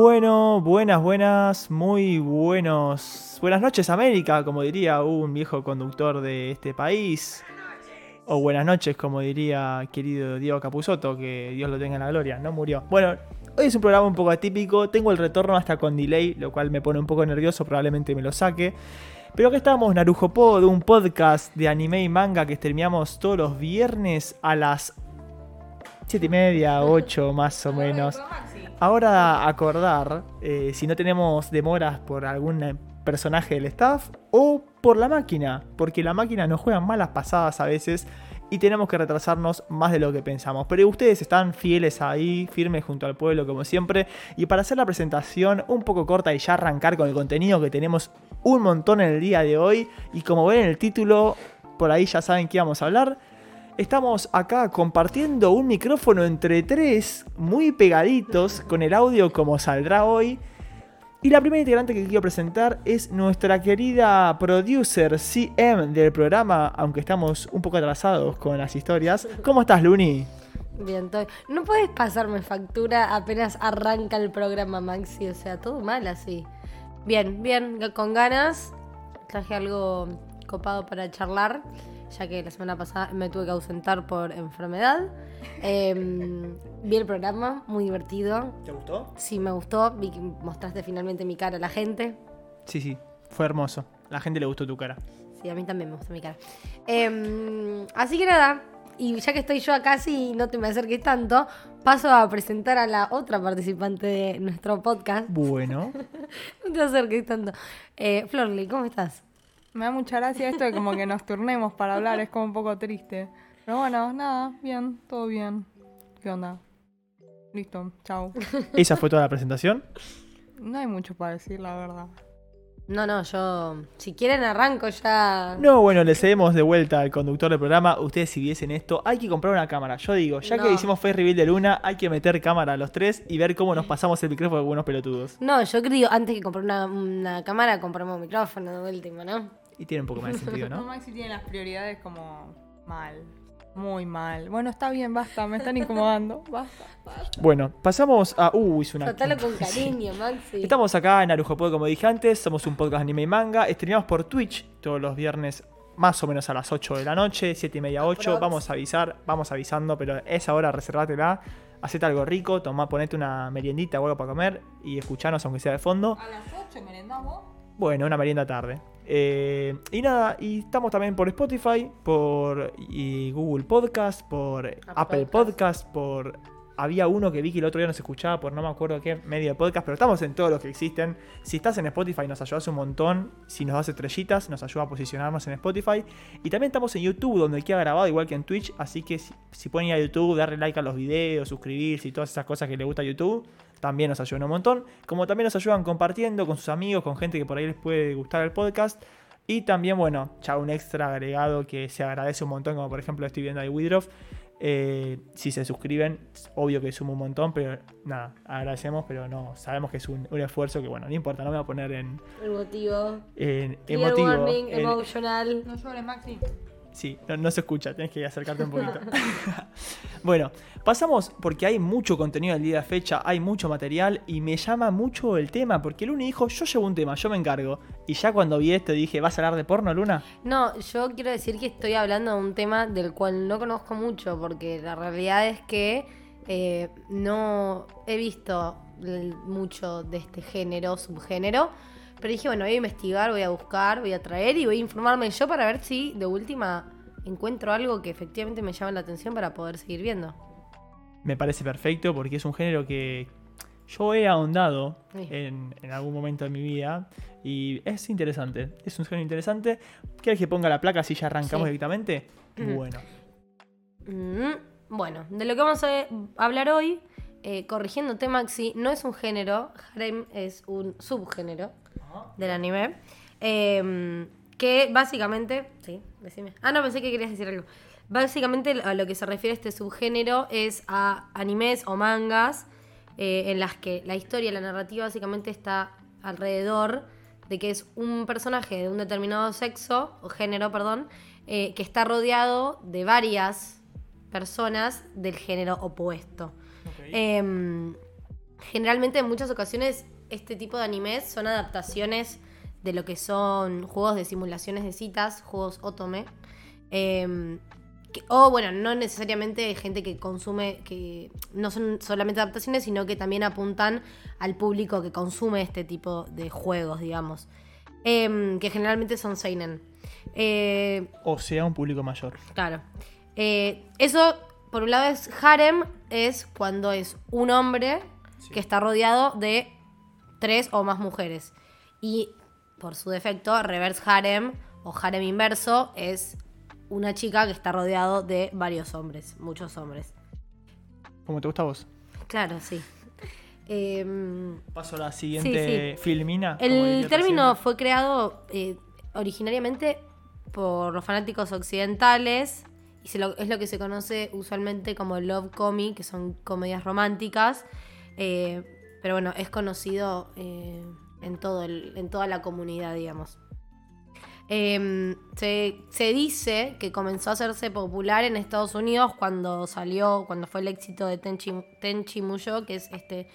Bueno, buenas, buenas, muy buenos. Buenas noches, América, como diría un viejo conductor de este país. O buenas noches, como diría querido Diego Capuzotto, que Dios lo tenga en la gloria, no murió. Bueno, hoy es un programa un poco atípico, tengo el retorno hasta con delay, lo cual me pone un poco nervioso, probablemente me lo saque. Pero aquí estamos, Narujo Pod, un podcast de anime y manga que streameamos todos los viernes a las 7 y media, 8 más o menos. Ahora acordar eh, si no tenemos demoras por algún personaje del staff o por la máquina, porque la máquina nos juega malas pasadas a veces y tenemos que retrasarnos más de lo que pensamos. Pero ustedes están fieles ahí, firmes junto al pueblo como siempre. Y para hacer la presentación un poco corta y ya arrancar con el contenido que tenemos un montón en el día de hoy, y como ven en el título, por ahí ya saben qué vamos a hablar. Estamos acá compartiendo un micrófono entre tres, muy pegaditos, con el audio como saldrá hoy. Y la primera integrante que quiero presentar es nuestra querida producer CM del programa, aunque estamos un poco atrasados con las historias. ¿Cómo estás, Luni? Bien, estoy. No puedes pasarme factura apenas arranca el programa, Maxi. O sea, todo mal así. Bien, bien, con ganas. Traje algo copado para charlar, ya que la semana pasada me tuve que ausentar por enfermedad. Em, vi el programa, muy divertido. ¿Te gustó? Sí, me gustó. Vi que mostraste finalmente mi cara a la gente. Sí, sí, fue hermoso. A la gente le gustó tu cara. Sí, a mí también me gustó mi cara. Em, así que nada, y ya que estoy yo acá, sí, no te me acerques tanto, paso a presentar a la otra participante de nuestro podcast. Bueno. no te acerques tanto. Eh, Florly, ¿cómo estás? Me da mucha gracia esto de como que nos turnemos para hablar, es como un poco triste. Pero bueno, nada, bien, todo bien. ¿Qué onda? Listo, chao. ¿Esa fue toda la presentación? No hay mucho para decir, la verdad. No, no, yo. Si quieren, arranco ya. No, bueno, le cedemos de vuelta al conductor del programa. Ustedes, si viesen esto, hay que comprar una cámara. Yo digo, ya que hicimos Face Reveal de Luna, hay que meter cámara a los tres y ver cómo nos pasamos el micrófono de buenos pelotudos. No, yo creo, antes que comprar una, una cámara, compramos un micrófono de último, ¿no? Y tiene un poco más de sentido, No, ¿no? Maxi tiene las prioridades como mal. Muy mal. Bueno, está bien, basta, me están incomodando. Basta. Bueno, pasamos a. Uh, hice una. Tratalo con Sí. cariño, Maxi. Estamos acá en Arujopod, como dije antes. Somos un podcast anime y manga. Streamamos por Twitch todos los viernes, más o menos a las 8 de la noche, 7 y media, 8. Aprox. Vamos a avisar, vamos avisando, pero esa hora reservátela. Hacete algo rico, tomá, ponete una meriendita o algo para comer y escuchanos aunque sea de fondo. ¿A las 8 merendamos? Bueno, una merienda tarde. Eh, y nada, y estamos también por Spotify, por y Google Podcast, por Apple, Podcast. Podcast, por... Había uno que vi que el otro día no se escuchaba por no me acuerdo qué medio de podcast, pero estamos en todos los que existen. Si estás en Spotify nos ayudas un montón. Si nos das estrellitas nos ayuda a posicionarnos en Spotify. Y también estamos en YouTube donde queda grabado igual que en Twitch. Así que si, si pueden ir a YouTube, darle like a los videos, suscribirse y todas esas cosas que les gusta a YouTube, también nos ayudan un montón. Como también nos ayudan compartiendo con sus amigos, con gente que por ahí les puede gustar el podcast. Y también, bueno, ya un extra agregado que se agradece un montón, como por ejemplo estoy viendo ahí Widroff. Eh, si se suscriben, obvio que suma un montón, pero nada, agradecemos, pero no, sabemos que es un, un esfuerzo que, bueno, no importa, no me voy a poner en, Emotivo. en emotivo. warning, en- emotional. No llores, Maxi. Sí, no, no se escucha, tienes que acercarte un poquito. bueno, pasamos porque hay mucho contenido del día de fecha, hay mucho material y me llama mucho el tema, porque Luna dijo, yo llevo un tema, yo me encargo. Y ya cuando vi esto dije, ¿vas a hablar de porno, Luna? No, yo quiero decir que estoy hablando de un tema del cual no conozco mucho, porque la realidad es que eh, no he visto mucho de este género, subgénero. Pero dije, bueno, voy a investigar, voy a buscar, voy a traer y voy a informarme yo para ver si de última encuentro algo que efectivamente me llame la atención para poder seguir viendo. Me parece perfecto porque es un género que yo he ahondado Sí. en, en algún momento de mi vida y es interesante, es un género interesante. ¿Quieres que ponga la placa si ya arrancamos Sí. directamente? Ujú. Bueno. Mm, Bueno, de lo que vamos a hablar hoy, eh, corrigiéndote Maxi, no es un género, harem es un subgénero del anime, eh, que básicamente, sí, decime. Ah, no, pensé que querías decir algo. Básicamente a lo que se refiere este subgénero es a animes o mangas eh, en las que la historia, la narrativa básicamente está alrededor de que es un personaje de un determinado sexo, o género, perdón, eh, que está rodeado de varias personas del género opuesto. Em, generalmente en muchas ocasiones este tipo de animes son adaptaciones de lo que son juegos de simulaciones de citas, juegos otome. eh, que- o bueno, no necesariamente gente que consume, que no son solamente adaptaciones, sino que también apuntan al público que consume este tipo de juegos, digamos. Em, que generalmente son Seinen. Eh, O sea, un público mayor. Claro. Eh, eso, por un lado, es harem, es cuando es un hombre que está rodeado de tres o más mujeres. Y, por su defecto, reverse harem o harem inverso es una chica que está rodeado de varios hombres, muchos hombres. ¿Cómo te gusta a vos? Claro, sí. Em, Paso a la siguiente filmina. como el término fue creado eh, originariamente por los fanáticos occidentales y es lo que se conoce usualmente como love comic, que son comedias románticas. eh, pero bueno, es conocido eh, en, todo en toda la comunidad, digamos. Em, se, se dice que comenzó a hacerse popular en Estados Unidos cuando salió, cuando fue el éxito de Tenchi, Tenchi Muyo, que es este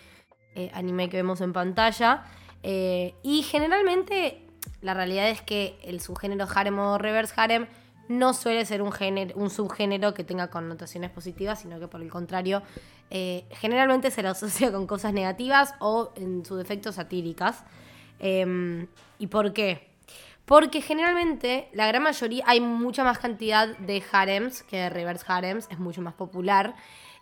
eh, anime que vemos en pantalla. Y generalmente la realidad es que el subgénero harem o reverse harem no suele ser un, género, un subgénero que tenga connotaciones positivas, sino que por el contrario, eh, generalmente se lo asocia con cosas negativas o en su defecto satíricas. Em, ¿Y por qué? Porque generalmente, la gran mayoría, hay mucha más cantidad de harems que de reverse harems, es mucho más popular.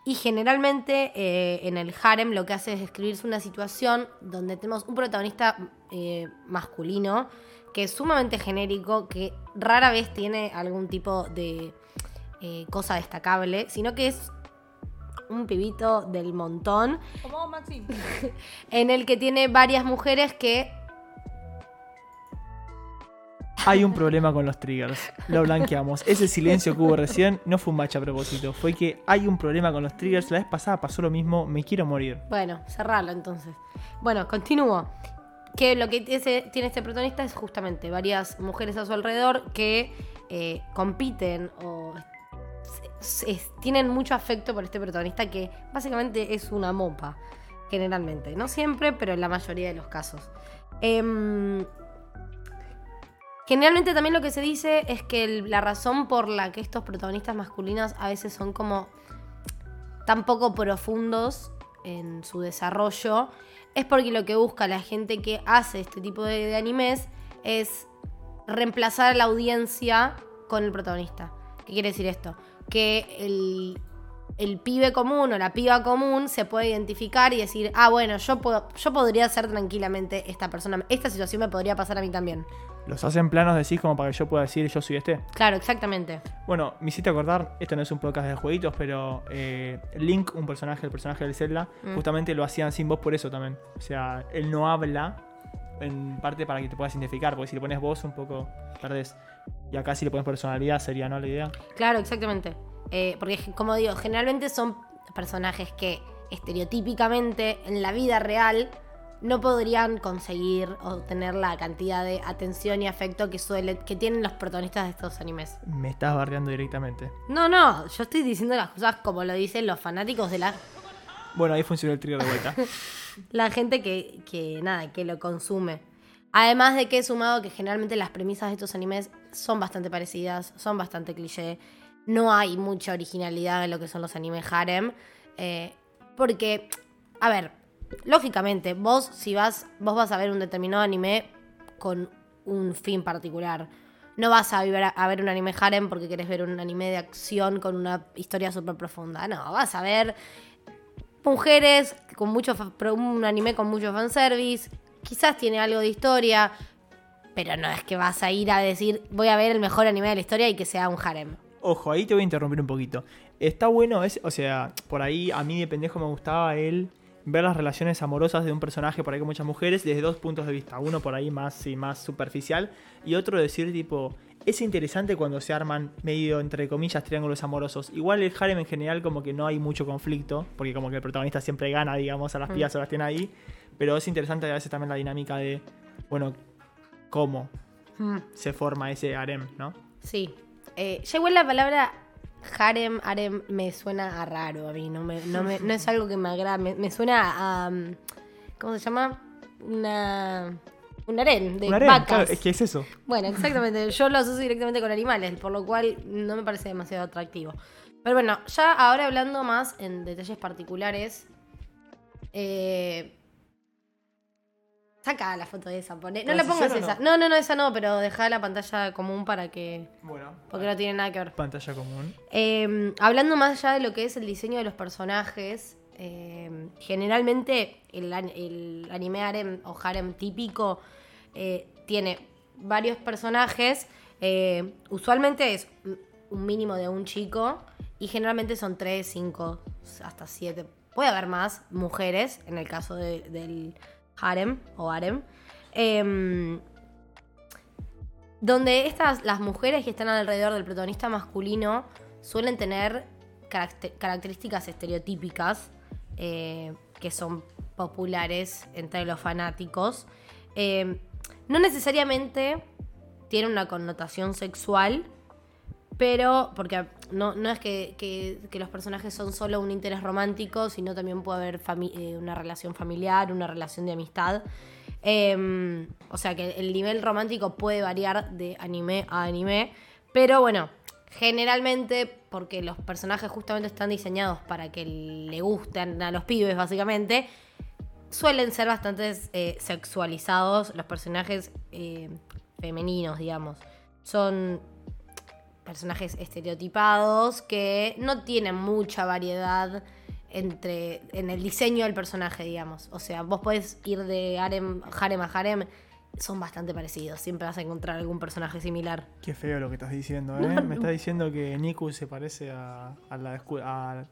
Y generalmente eh, en el harem lo que hace es describirse una situación donde tenemos un protagonista eh, masculino que es sumamente genérico, que rara vez tiene algún tipo de eh, cosa destacable, sino que es un pibito del montón Como vos, Maxi. en el que tiene varias mujeres que Hay un problema con los triggers. Lo blanqueamos. Ese silencio que hubo recién no fue un match a propósito. Fue que hay un problema con los triggers. La vez pasada pasó lo mismo. Me quiero morir. Bueno, cerrarlo entonces. Bueno, continúo. Que lo que tiene este protagonista es justamente varias mujeres a su alrededor que eh, compiten o tienen mucho afecto por este protagonista que básicamente es una mopa, generalmente. No siempre, pero en la mayoría de los casos. Em, Generalmente también lo que se dice es que la razón por la que estos protagonistas masculinos a veces son como tan poco profundos en su desarrollo es porque lo que busca la gente que hace este tipo de, animes es reemplazar a la audiencia con el protagonista. ¿Qué quiere decir esto? Que el, el pibe común o la piba común se puede identificar y decir, ah, bueno, yo, puedo, yo podría ser tranquilamente esta persona, esta situación me podría pasar a mí también. Los hacen planos decís como para que yo pueda decir yo soy este. Claro, exactamente. Bueno, me hiciste acordar, esto no es un podcast de jueguitos, pero eh, Link, un personaje, el personaje del Zelda, Mm. justamente lo hacían sin voz por eso también. O sea, él no habla en parte para que te puedas identificar, porque si le pones voz un poco perdés. Y acá si le pones personalidad sería, ¿no? La idea. Claro, exactamente. Eh, porque, como digo, generalmente son personajes que estereotípicamente en la vida real no podrían conseguir o tener la cantidad de atención y afecto que, suele, que tienen los protagonistas de estos animes. Me estás bardeando directamente. No, no, yo estoy diciendo las cosas como lo dicen los fanáticos de la, Bueno, ahí funcionó el trío de vuelta. la gente que, que, nada, que lo consume. Además de que he sumado que generalmente las premisas de estos animes son bastante parecidas, son bastante cliché. No hay mucha originalidad en lo que son los animes harem. eh, porque, a ver, lógicamente, vos si vas, vos vas a ver un determinado anime con un fin particular. No vas a, ver- a ver un anime harem porque querés ver un anime de acción con una historia súper profunda. No, vas a ver mujeres con mucho un anime con mucho fanservice, quizás tiene algo de historia, pero no es que vas a ir a decir voy a ver el mejor anime de la historia y que sea un harem. Ojo, ahí te voy a interrumpir un poquito. Está bueno, es, o sea, por ahí a mí de pendejo me gustaba él ver las relaciones amorosas de un personaje por ahí con muchas mujeres desde dos puntos de vista. Uno por ahí más, sí, más superficial y otro decir tipo, es interesante cuando se arman medio, entre comillas, triángulos amorosos. Igual el harem en general como que no hay mucho conflicto, porque como que el protagonista siempre gana, digamos, a las Mm. pibas o las tiene ahí. Pero es interesante a veces también la dinámica de, bueno, cómo se forma ese harem, ¿no? Sí. Eh, ya igual la palabra harem, harem me suena a raro a mí, no, me, no, me- no es algo que me agrada, me, me suena a... um, ¿Cómo se llama? Una... Un harem de Un harem, vacas. claro, es que es eso. Bueno, exactamente. Yo lo asocio directamente con animales, por lo cual no me parece demasiado atractivo. Pero bueno, ya ahora hablando más en detalles particulares. Eh... Saca la foto de esa, poné. No ¿La pongas esa. No, no, no, esa no, pero deja la pantalla común para que. Bueno, Porque no tiene nada que ver. pantalla común. Eh, hablando más allá de lo que es el diseño de los personajes, eh, generalmente el, el anime harem o harem típico eh, tiene varios personajes. eh, usualmente es un- un mínimo de un chico y generalmente son tres, cinco, hasta siete. Puede haber más mujeres en el caso de- del harem o harem. Em, donde estas, las mujeres que están alrededor del protagonista masculino suelen tener caracte- características estereotípicas eh, que son populares entre los fanáticos. Eh, no necesariamente tiene una connotación sexual, pero porque no, no es que, que- los personajes son solo un interés romántico, sino también puede haber eh, una relación familiar, una relación de amistad. Eh, o sea que el nivel romántico puede variar de anime a anime, pero bueno, generalmente porque los personajes justamente están diseñados para que le gusten a los pibes básicamente, suelen ser bastante eh, sexualizados los personajes eh, femeninos, digamos. Son personajes estereotipados que no tienen mucha variedad entre en el diseño del personaje, digamos. O sea, vos podés ir de harem, harem a harem, son bastante parecidos. Siempre vas a encontrar algún personaje similar. Qué feo lo que estás diciendo, ¿eh? Me estás diciendo que Niku se parece a, a la de School, a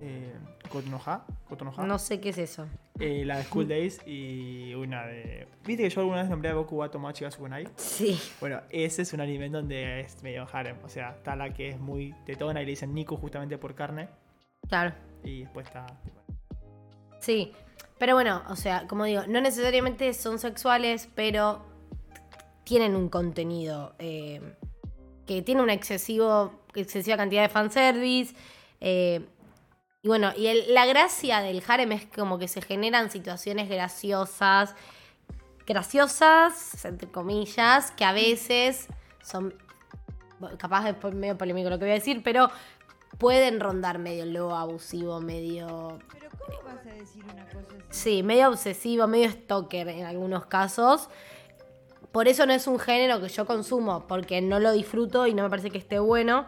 eh, Kotonoha, Kotonoha. No sé qué es eso. Eh, la de School Days y una de... ¿Viste que yo alguna vez nombré a Goku Wato Machi Gasukunai? Sí. Bueno, ese es un anime donde es medio harem. O sea, está la que es muy tetona y le dicen Niku justamente por carne. Claro. Y después está... Sí, pero bueno, o sea, como digo, no necesariamente son sexuales, pero tienen un contenido eh, que tiene una excesivo, excesiva cantidad de fanservice. eh, y bueno, y el- la gracia del harem es como que se generan situaciones graciosas, graciosas, entre comillas, que a veces son, capaz es medio polémico lo que voy a decir, pero pueden rondar medio lo abusivo, medio Pero ¿cómo vas a decir una cosa así? Sí, medio obsesivo, medio stalker en algunos casos. Por eso no es un género que yo consumo, porque no lo disfruto y no me parece que esté bueno.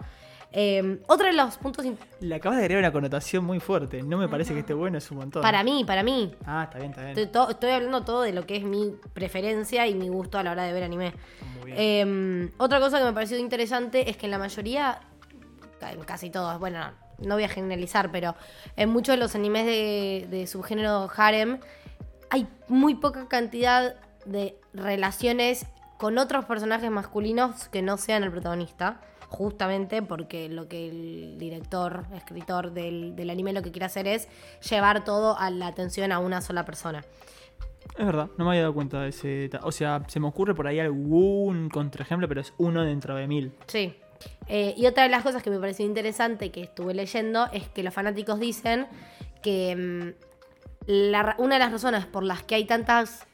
Eh, otro de los puntos Le acabas de agregar una connotación muy fuerte. No me parece que esté bueno, es un montón. para mí, para mí, Ah, está bien, está bien. estoy, to- estoy hablando todo de lo que es mi preferencia y mi gusto a la hora de ver anime. Muy bien. Eh, otra cosa que me pareció interesante es que en la mayoría, en casi todos, bueno, no voy a generalizar, pero en muchos de los animes de, de subgénero harem hay muy poca cantidad de relaciones con otros personajes masculinos que no sean el protagonista. Justamente porque lo que el director, escritor del, del anime lo que quiere hacer es llevar todo a la atención a una sola persona. Es verdad, no me había dado cuenta de ese O sea, se me ocurre por ahí algún contraejemplo, pero es uno dentro de mil. Sí. Eh, y otra de las cosas que me pareció interesante que estuve leyendo es que los fanáticos dicen que mm, la una de las razones por las que hay tantas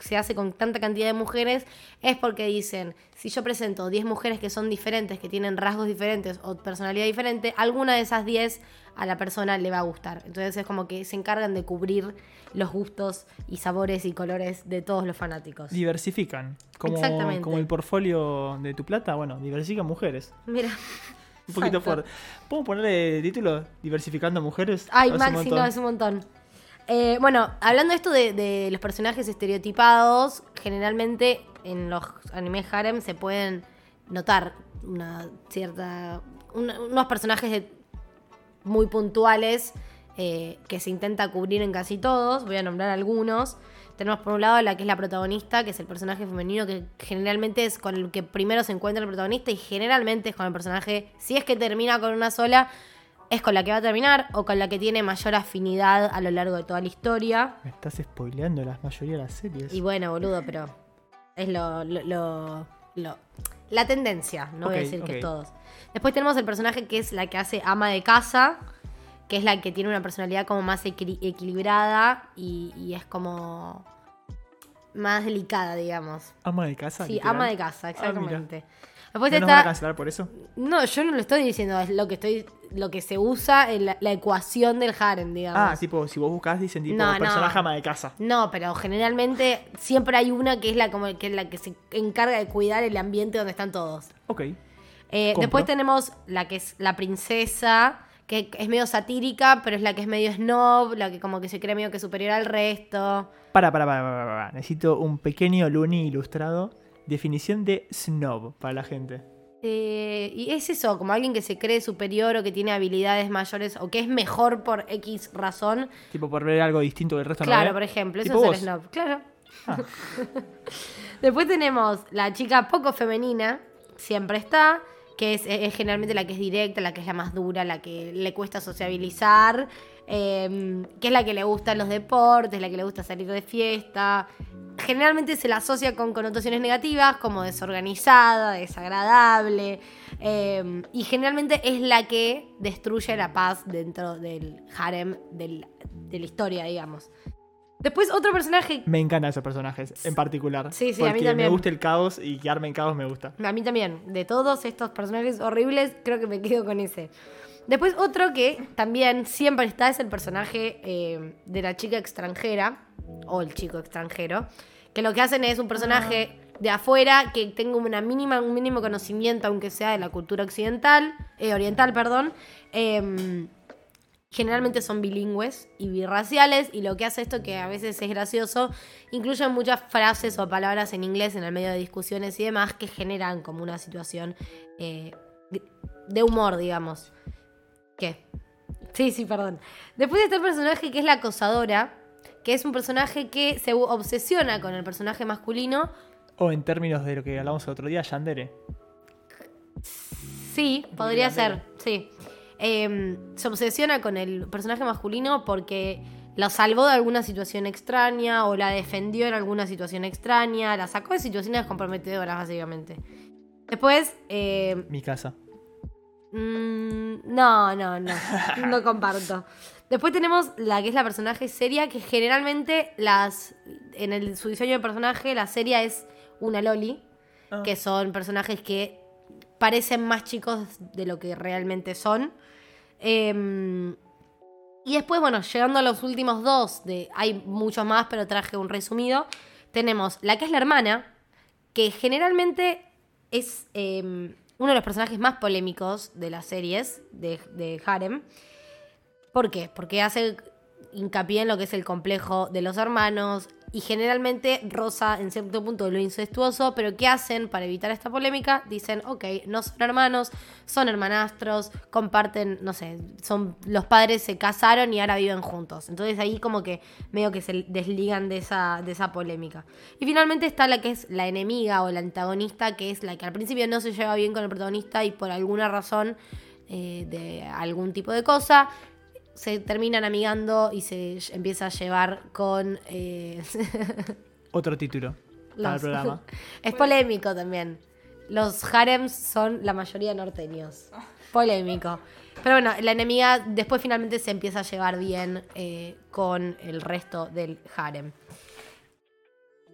se hace con tanta cantidad de mujeres es porque dicen, si yo presento 10 mujeres que son diferentes, que tienen rasgos diferentes o personalidad diferente, alguna de esas 10 a la persona le va a gustar. Entonces es como que se encargan de cubrir los gustos y sabores y colores de todos los fanáticos. Diversifican. Como, Exactamente. como el portfolio de tu plata, bueno, diversifican mujeres. Mira. Un poquito fuerte. ¿Podemos ponerle título? Diversificando mujeres. Ay, Maxi, no, es un montón. Eh, bueno, hablando de esto de, los personajes estereotipados, generalmente en los animes harem se pueden notar una cierta. un- unos personajes muy puntuales eh, que se intenta cubrir en casi todos. Voy a nombrar algunos. Tenemos por un lado la que es la protagonista, que es el personaje femenino que generalmente es con el que primero se encuentra el protagonista y generalmente es con el personaje, si es que termina con una sola, es con la que va a terminar o con la que tiene mayor afinidad a lo largo de toda la historia. Me estás spoileando la mayoría de las series. Y bueno, boludo, pero es lo, lo, lo- lo- la tendencia, no voy a decir que ok. todos. Después tenemos el personaje que es la que hace ama de casa, que es la que tiene una personalidad como más equili- equilibrada y, y es como más delicada, digamos. Ama de casa. Sí, literal. ama de casa, Ah, exactamente. ¿No Después nos van a está. cancelar por eso? No, yo no lo estoy diciendo, es lo que estoy. Lo que se usa en la, la ecuación del harem, digamos. Ah, tipo, si vos buscás, dicen tipo No, no. personaje ama de casa. No, pero generalmente siempre hay una que es la como que es la que se encarga de cuidar el ambiente donde están todos. Ok. Eh, después tenemos la que es la princesa, que es medio satírica, pero es la que es medio snob, la que como que se cree medio que superior al resto. Para, para, para, para, para. Necesito un pequeño Looney ilustrado. Definición de snob para la gente. Eh, y es eso, como alguien que se cree superior o que tiene habilidades mayores o que es mejor por X razón. Tipo por ver algo distinto del resto. ¿no Claro, por ejemplo, eso es vos. el snob. Claro. Ah. Después tenemos la chica poco femenina, siempre está, que es, es generalmente la que es directa, la que es la más dura, la que le cuesta sociabilizar, eh, que es la que le gustan los deportes, la que le gusta salir de fiesta. Generalmente se la asocia con connotaciones negativas, como desorganizada, desagradable, eh, y generalmente es la que destruye la paz dentro del harem del- de la historia, digamos. Después otro personaje Me encantan esos personajes en particular. Sí, sí, a mí porque también. me gusta el caos y quedarme en caos me gusta. A mí también. De todos estos personajes horribles, creo que me quedo con ese. Después otro que también siempre está es el personaje eh, de la chica extranjera, o el chico extranjero, que lo que hacen es un personaje de afuera que tenga una mínima, un mínimo conocimiento, aunque sea de la cultura occidental, eh, oriental, perdón. em, generalmente son bilingües y birraciales y lo que hace esto que a veces es gracioso incluye muchas frases o palabras en inglés en el medio de discusiones y demás que generan como una situación eh, de humor digamos ¿qué? sí sí perdón después está el personaje que es la acosadora que es un personaje que se obsesiona con el personaje masculino O en términos de lo que hablamos el otro día, Yandere. Sí, podría ser, sí. Eh, se obsesiona con el personaje masculino porque la salvó de alguna situación extraña o la defendió en alguna situación extraña, la sacó de situaciones comprometedoras, básicamente. Después, eh, Mi casa. Mm, no, no, no, no comparto. Después tenemos la que es la personaje seria, que generalmente las en el, su diseño de personaje, la seria es una loli, Ah. que son personajes que parecen más chicos de lo que realmente son. Em, y después, bueno, llegando a los últimos dos, de, hay muchos más, pero traje un resumido. Tenemos la que es la hermana, que generalmente es em, uno de los personajes más polémicos de las series de, Harem. ¿Por qué? Porque hace hincapié en lo que es el complejo de los hermanos y generalmente roza en cierto punto lo incestuoso, pero ¿qué hacen para evitar esta polémica? Dicen, ok, no son hermanos, son hermanastros, comparten, no sé, son los padres se casaron y ahora viven juntos. Entonces ahí como que medio que se desligan de esa, de esa polémica. Y finalmente está la que es la enemiga o la antagonista, que es la que al principio no se lleva bien con el protagonista y por alguna razón eh, de algún tipo de cosa se terminan amigando y se empieza a llevar con... eh, Otro título para el programa. es polémico también. Los harems son la mayoría norteños. Polémico. Pero bueno, la enemiga después finalmente se empieza a llevar bien eh, con el resto del harem.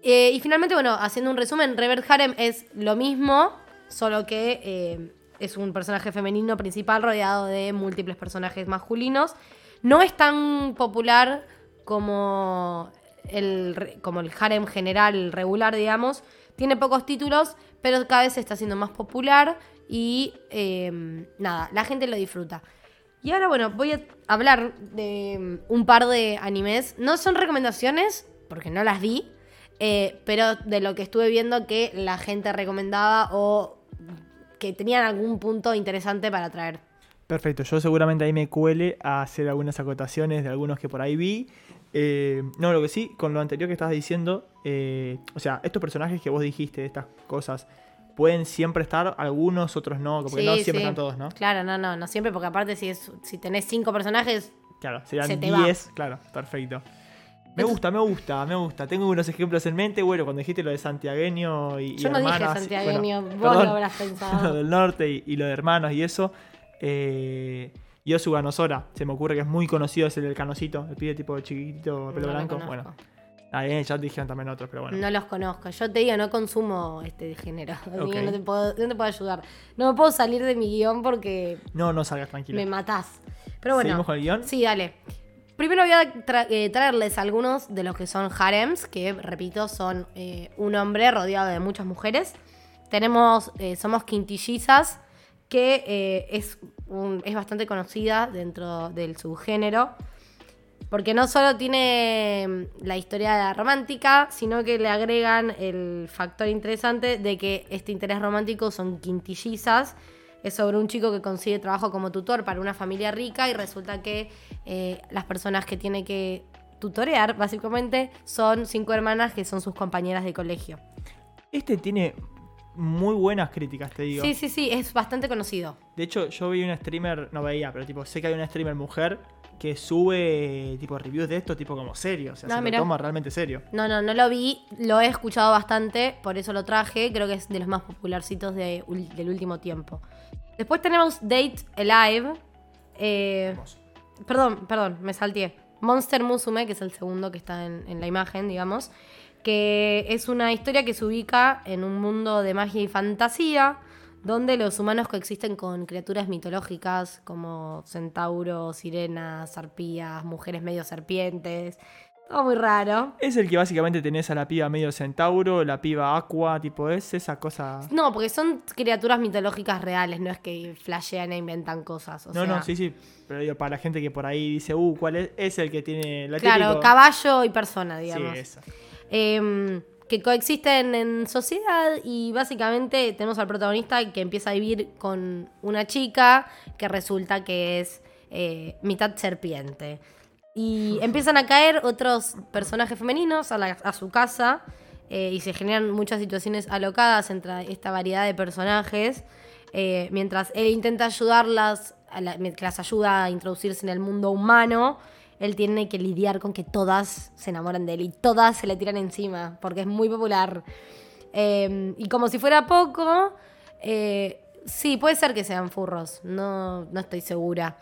Eh, y finalmente, bueno, haciendo un resumen, Revert Harem es lo mismo, solo que eh, es un personaje femenino principal rodeado de múltiples personajes masculinos. No es tan popular como el, como el harem general, regular, digamos. Tiene pocos títulos, pero cada vez se está haciendo más popular y eh, nada, la gente lo disfruta. Y ahora, bueno, voy a hablar de mm, un par de animes. No son recomendaciones, porque no las vi, eh, pero de lo que estuve viendo que la gente recomendaba o que tenían algún punto interesante para traer. Perfecto, yo seguramente ahí me cuele a hacer algunas acotaciones de algunos que por ahí vi. Eh, no, lo que sí, con lo anterior que estabas diciendo, eh, o sea, estos personajes que vos dijiste, estas cosas, pueden siempre estar, algunos, otros no, porque Sí, no siempre sí. están todos, ¿no? Claro, no, no, no siempre, porque aparte si, es, si tenés cinco personajes, Claro, serían Se te va. 10, claro, perfecto. Me gusta, me gusta, me gusta. Tengo unos ejemplos en mente. Bueno, cuando dijiste lo de santiagueño y, y Yo no dije santiagueño, bueno, vos perdón, lo habrás pensado. lo del norte y, y lo de hermanos y eso. Eh, Yosu Ganosora, se me ocurre que es muy conocido, es el del canocito, el pibe tipo chiquitito, pelo No blanco. Bueno, ahí ya dijeron también otros, pero bueno. No los conozco. Yo te digo, no consumo este género. No, te puedo, no te puedo ayudar. No me puedo salir de mi guion porque No, no salgas tranquilo. me matás. Pero bueno. ¿Seguimos con el guion? Sí, dale. Primero voy a tra- eh, traerles algunos de los que son harems, que repito, son eh, un hombre rodeado de muchas mujeres. Tenemos, eh, somos quintillizas, que eh, es, es bastante conocida dentro del subgénero. Porque no solo tiene mm, la historia romántica, sino que le agregan el factor interesante de que este interés romántico son quintillizas. Es sobre un chico que consigue trabajo como tutor para una familia rica y resulta que eh, las personas que tiene que tutorear, básicamente, son cinco hermanas que son sus compañeras de colegio. Este tiene muy buenas críticas, te digo. Sí, sí, sí, es bastante conocido. De hecho, yo vi una streamer, no veía, pero tipo, sé que hay una streamer mujer que sube tipo reviews de esto, tipo como serio. O sea, Ah, se lo toma realmente serio. No, no, no lo vi, lo he escuchado bastante, por eso lo traje, creo que es de los más popularcitos de del último tiempo. Después tenemos Date Alive. eh, perdón, perdón, me salteé. Monster Musume, que es el segundo que está en, en la imagen, digamos. Que es una historia que se ubica en un mundo de magia y fantasía, donde los humanos coexisten con criaturas mitológicas como centauros, sirenas, arpías, mujeres medio serpientes. Todo muy raro. Es el que básicamente tenés a la piba medio centauro, la piba aqua, tipo, es esa cosa. No, porque son criaturas mitológicas reales, no es que flashean e inventan cosas. o no, sea, no, sí, sí. Pero digo, para la gente que por ahí dice, uh, ¿cuál es? Es el que tiene la Claro, típico- caballo y persona, digamos. Sí, esa. Em, que coexisten en sociedad y básicamente tenemos al protagonista que empieza a vivir con una chica que resulta que es eh, mitad serpiente. Y empiezan a caer otros personajes femeninos a, la- a su casa eh, y se generan muchas situaciones alocadas entre esta variedad de personajes. eh, mientras él intenta ayudarlas, a la- que las ayuda a introducirse en el mundo humano, él tiene que lidiar con que todas se enamoran de él y todas se le tiran encima, porque es muy popular. Eh, y como si fuera poco, eh, sí, puede ser que sean furros, no, no estoy segura.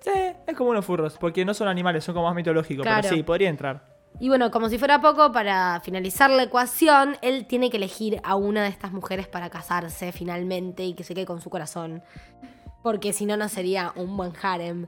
Sí, es como unos furros, porque no son animales, son como más mitológicos, Claro. pero sí, podría entrar. Y bueno, como si fuera poco, para finalizar la ecuación, él tiene que elegir a una de estas mujeres para casarse finalmente y que se quede con su corazón. Porque si no, no sería un buen harem.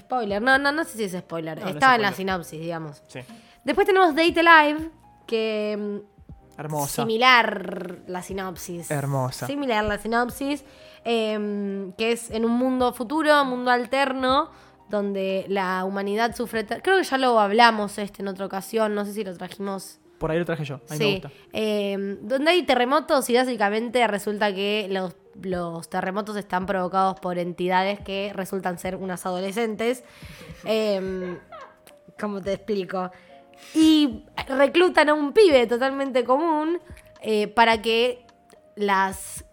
Spoiler. No, no, no sé si es spoiler. No, no es Estaba en la spoiler. sinopsis, digamos. Sí. Después tenemos Date Alive, que mm, Hermosa. Similar la sinopsis. Hermosa. Similar la sinopsis. eh, que es en un mundo futuro, mundo alterno, donde la humanidad sufre. Creo que ya lo hablamos este en otra ocasión. No sé si lo trajimos. Por ahí lo traje yo, a mí me Sí. gusta. eh, donde hay terremotos y básicamente resulta que los, los terremotos están provocados por entidades que resultan ser unas adolescentes. Eh, ¿Cómo te explico? Y reclutan a un pibe totalmente común eh, para que las.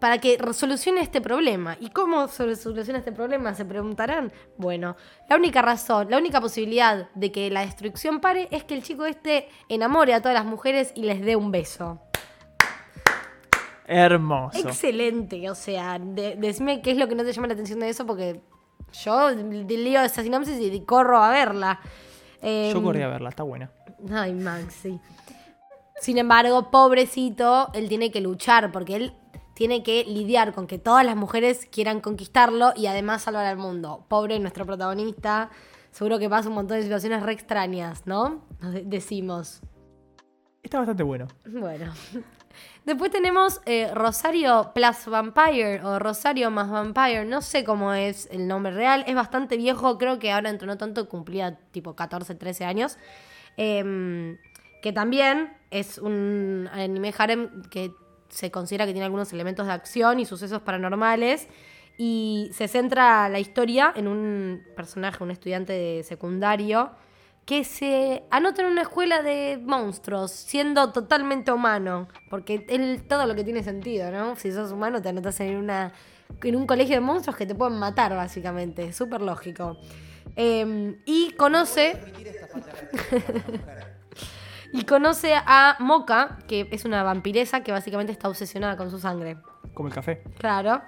para que solucione este problema. ¿Y cómo se soluciona este problema? Se preguntarán. Bueno, la única razón, la única posibilidad de que la destrucción pare es que el chico este enamore a todas las mujeres y les dé un beso. Hermoso. Excelente, o sea, de- decime qué es lo que no te llama la atención de eso porque yo leo esa sinopsis y corro a verla. Yo Em, corrí a verla, está buena. Ay, Maxi. Sin embargo, pobrecito, él tiene que luchar porque él tiene que lidiar con que todas las mujeres quieran conquistarlo y además salvar al mundo. Pobre nuestro protagonista, seguro que pasa un montón de situaciones re extrañas, ¿no? Nos de- decimos. Está bastante bueno. Bueno. Después tenemos eh, Rosario Plus Vampire o Rosario más Vampire. No sé cómo es el nombre real. Es bastante viejo. Creo que ahora no tanto cumplía tipo 14, 13 años. Em, que también es un anime harem que se considera que tiene algunos elementos de acción y sucesos paranormales. Y se centra la historia en un personaje, un estudiante de secundario, que se anota en una escuela de monstruos, siendo totalmente humano. Porque él, todo lo que tiene sentido, ¿no? Si sos humano, te anotas en, una, en un colegio de monstruos que te pueden matar, básicamente. Súper lógico. Eh, y conoce. y conoce a Moka, que es una vampiresa que básicamente está obsesionada con su sangre. Como el café. Claro.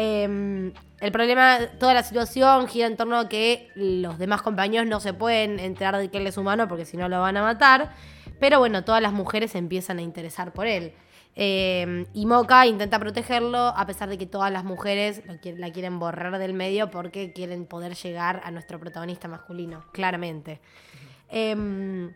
Eh, el problema, toda la situación gira en torno a que los demás compañeros no se pueden enterar de que él es humano porque si no lo van a matar. Pero bueno, todas las mujeres empiezan a interesar por él. Eh, y Moka intenta protegerlo a pesar de que todas las mujeres lo la quieren borrar del medio porque quieren poder llegar a nuestro protagonista masculino, claramente. Eh,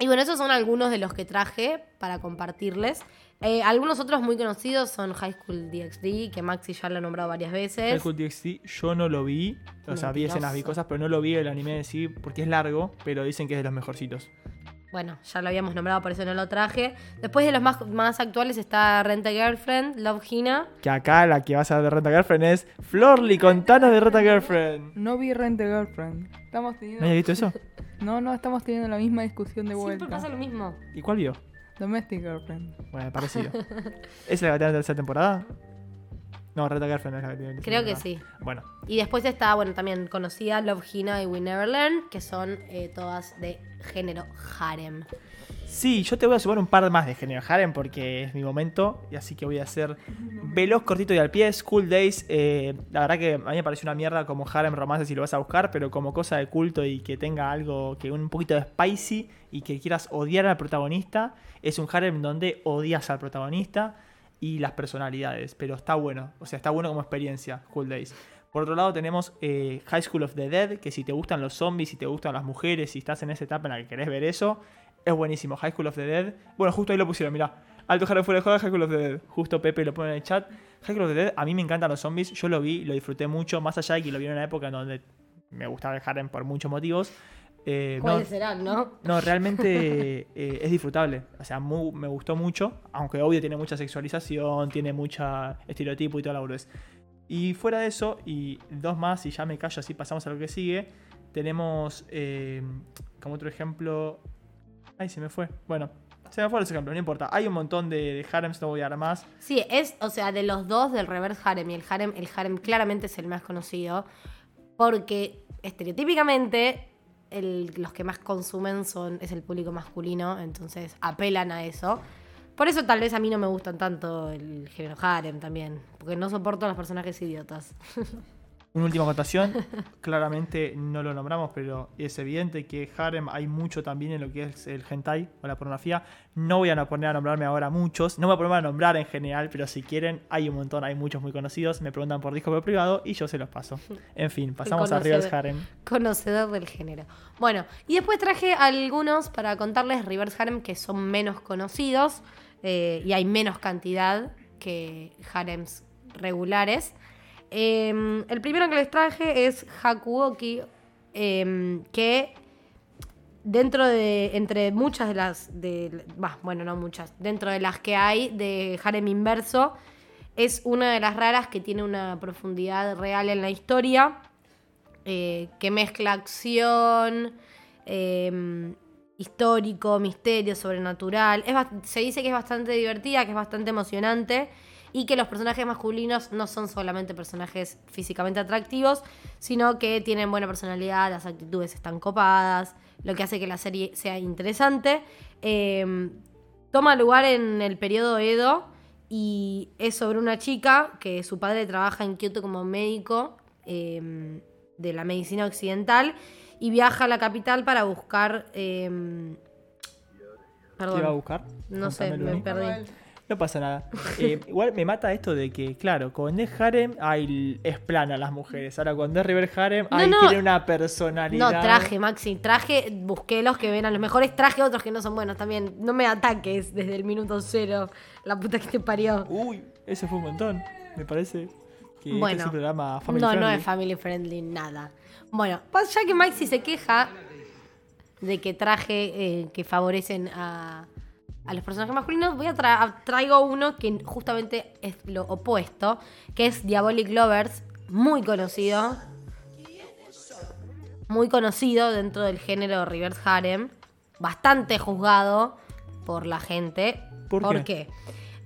y bueno, esos son algunos de los que traje para compartirles. Eh, algunos otros muy conocidos son High School DxD, que Maxi ya lo ha nombrado varias veces. High School DxD, yo no lo vi. O sea, vi escenas, vi cosas, pero no lo vi el anime en sí porque es largo, pero dicen que es de los mejorcitos. Bueno, ya lo habíamos nombrado, por eso no lo traje. Después de los más, más actuales está Rent a Girlfriend, Love Hina. Que acá la que vas a ver de Renta Girlfriend es Florly, contanos de Renta Girlfriend. No vi Rent a Girlfriend. Estamos ¿No teniendo... habías visto eso? No, no, estamos teniendo la misma discusión de Siempre vuelta. pasa lo mismo. ¿Y cuál vio? Domestic Girlfriend. Bueno, parecido. ¿Es la que tiene la tercera temporada? No, Renta Girlfriend es la que tiene la tercera Creo que temporada. sí. Bueno, Y después está, bueno, también conocida Love Hina y We Never Learn, que son eh, todas de género harem. Sí, yo te voy a sumar un par más de género Harem porque es mi momento. Y así que voy a hacer veloz, cortito y al pie. School Days, eh, la verdad que a mí me pareció una mierda como Harem romance si lo vas a buscar, pero como cosa de culto y que tenga algo que un poquito de spicy y que quieras odiar al protagonista. Es un Harem donde odias al protagonista y las personalidades, pero está bueno. O sea, está bueno como experiencia, School Days. Por otro lado tenemos eh, High School of the Dead, que si te gustan los zombies, si te gustan las mujeres, si estás en esa etapa en la que querés ver eso, es buenísimo. High School of the Dead. Bueno, justo ahí lo pusieron, mirá. Alto Harem fuera de joda, High School of the Dead. Justo Pepe lo pone en el chat. High School of the Dead, a mí me encantan los zombies. Yo lo vi, lo disfruté mucho. Más allá de que lo vi en una época en donde me gustaba el Harem por muchos motivos. Eh, no, ¿Cuáles serán, no? no, realmente eh, es disfrutable. O sea, mu- me gustó mucho. Aunque obvio tiene mucha sexualización, tiene mucha estereotipo y toda la boludez. Y fuera de eso, y dos más, y ya me callo así pasamos a lo que sigue. Tenemos eh, como otro ejemplo. Ay, se me fue. Bueno, se me fue los ejemplos, no importa. Hay un montón de, harems, no voy a dar más. Sí, es, o sea, de los dos del reverse harem y el harem, el harem claramente es el más conocido. Porque estereotípicamente los que más consumen son, es el público masculino, entonces apelan a eso. Por eso tal vez a mí no me gustan tanto el género harem también, porque no soporto a los personajes idiotas. Una última acotación, claramente no lo nombramos, pero es evidente que harem hay mucho también en lo que es el hentai o la pornografía. No voy a poner a nombrarme ahora muchos, no me voy a poner a nombrar en general, pero si quieren, hay un montón, hay muchos muy conocidos. Me preguntan por disco por privado y yo se los paso. En fin, pasamos a conocedor. Reverse Harem. Conocedor del género. Bueno, y después traje algunos para contarles reverse harem que son menos conocidos eh, y hay menos cantidad que harems regulares. Eh, el primero que les traje es Hakuoki, eh, que dentro de, entre muchas de las, de, bueno, no muchas, dentro de las que hay de harem inverso, es una de las raras que tiene una profundidad real en la historia, eh, que mezcla acción, eh, histórico, misterio, sobrenatural. Se dice que es bastante divertida, que es bastante emocionante y que los personajes masculinos no son solamente personajes físicamente atractivos, sino que tienen buena personalidad, las actitudes están copadas, lo que hace que la serie sea interesante. Eh, toma lugar en el periodo Edo y es sobre una chica que su padre trabaja en Kioto como médico eh, de la medicina occidental y viaja a la capital para buscar... eh, ¿Te iba a perdón, buscar? no sé, me perdí. No pasa nada. Eh, igual me mata esto de que, claro, cuando es harem, hay, es plana las mujeres. Ahora, cuando es River Harem, No, ahí no. tiene una personalidad. No, traje, Maxi, traje, busqué los que ven a los mejores, traje otros que no son buenos también. No me ataques desde el minuto cero, la puta que te parió. Uy, eso fue un montón. Me parece que este Bueno, es un programa family no, friendly. no es family friendly, nada. Bueno, pues ya que Maxi se queja de que traje eh, que favorecen a, a los personajes masculinos, voy a tra- traigo uno que justamente es lo opuesto, que es Diabolic Lovers, muy conocido. muy conocido dentro del género reverse harem, bastante juzgado por la gente. ¿Por qué?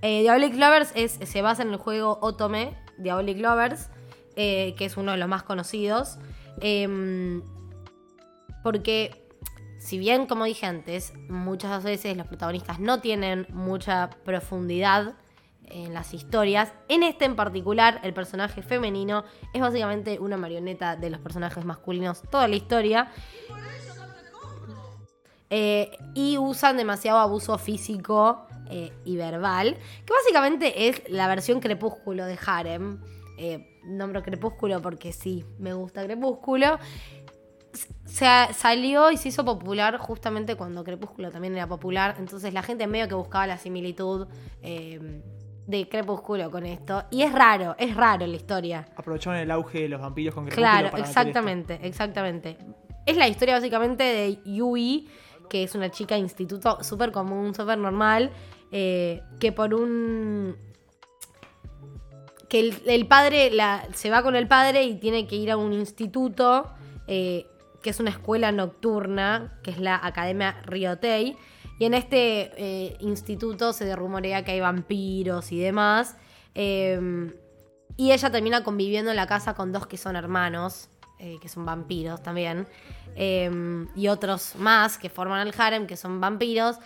Eh, Diabolic Lovers es, se basa en el juego Otome, Diabolic Lovers, eh, que es uno de los más conocidos. Em, porque, si bien, como dije antes, muchas veces los protagonistas no tienen mucha profundidad en las historias, en este en particular, el personaje femenino es básicamente una marioneta de los personajes masculinos toda la historia. Eh, y usan demasiado abuso físico eh, y verbal, que básicamente es la versión crepúsculo de Harem. Eh, nombro crepúsculo porque sí, me gusta crepúsculo. Se salió y se hizo popular justamente cuando Crepúsculo también era popular. Entonces la gente medio que buscaba la similitud eh, de Crepúsculo con esto. Y es raro, es raro la historia. Aprovecharon el auge de los vampiros con Crepúsculo Claro, para exactamente, exactamente. Es la historia básicamente de Yui, que es una chica de instituto súper común, súper normal, eh, que por un... que el, el padre la, se va con el padre y tiene que ir a un instituto, eh, que es una escuela nocturna, que es la Academia Ryotei. Y en este eh, instituto se rumorea que hay vampiros y demás. Eh, y ella termina conviviendo en la casa con dos que son hermanos, eh, que son vampiros también. Eh, y otros más que forman el harem, que son vampiros.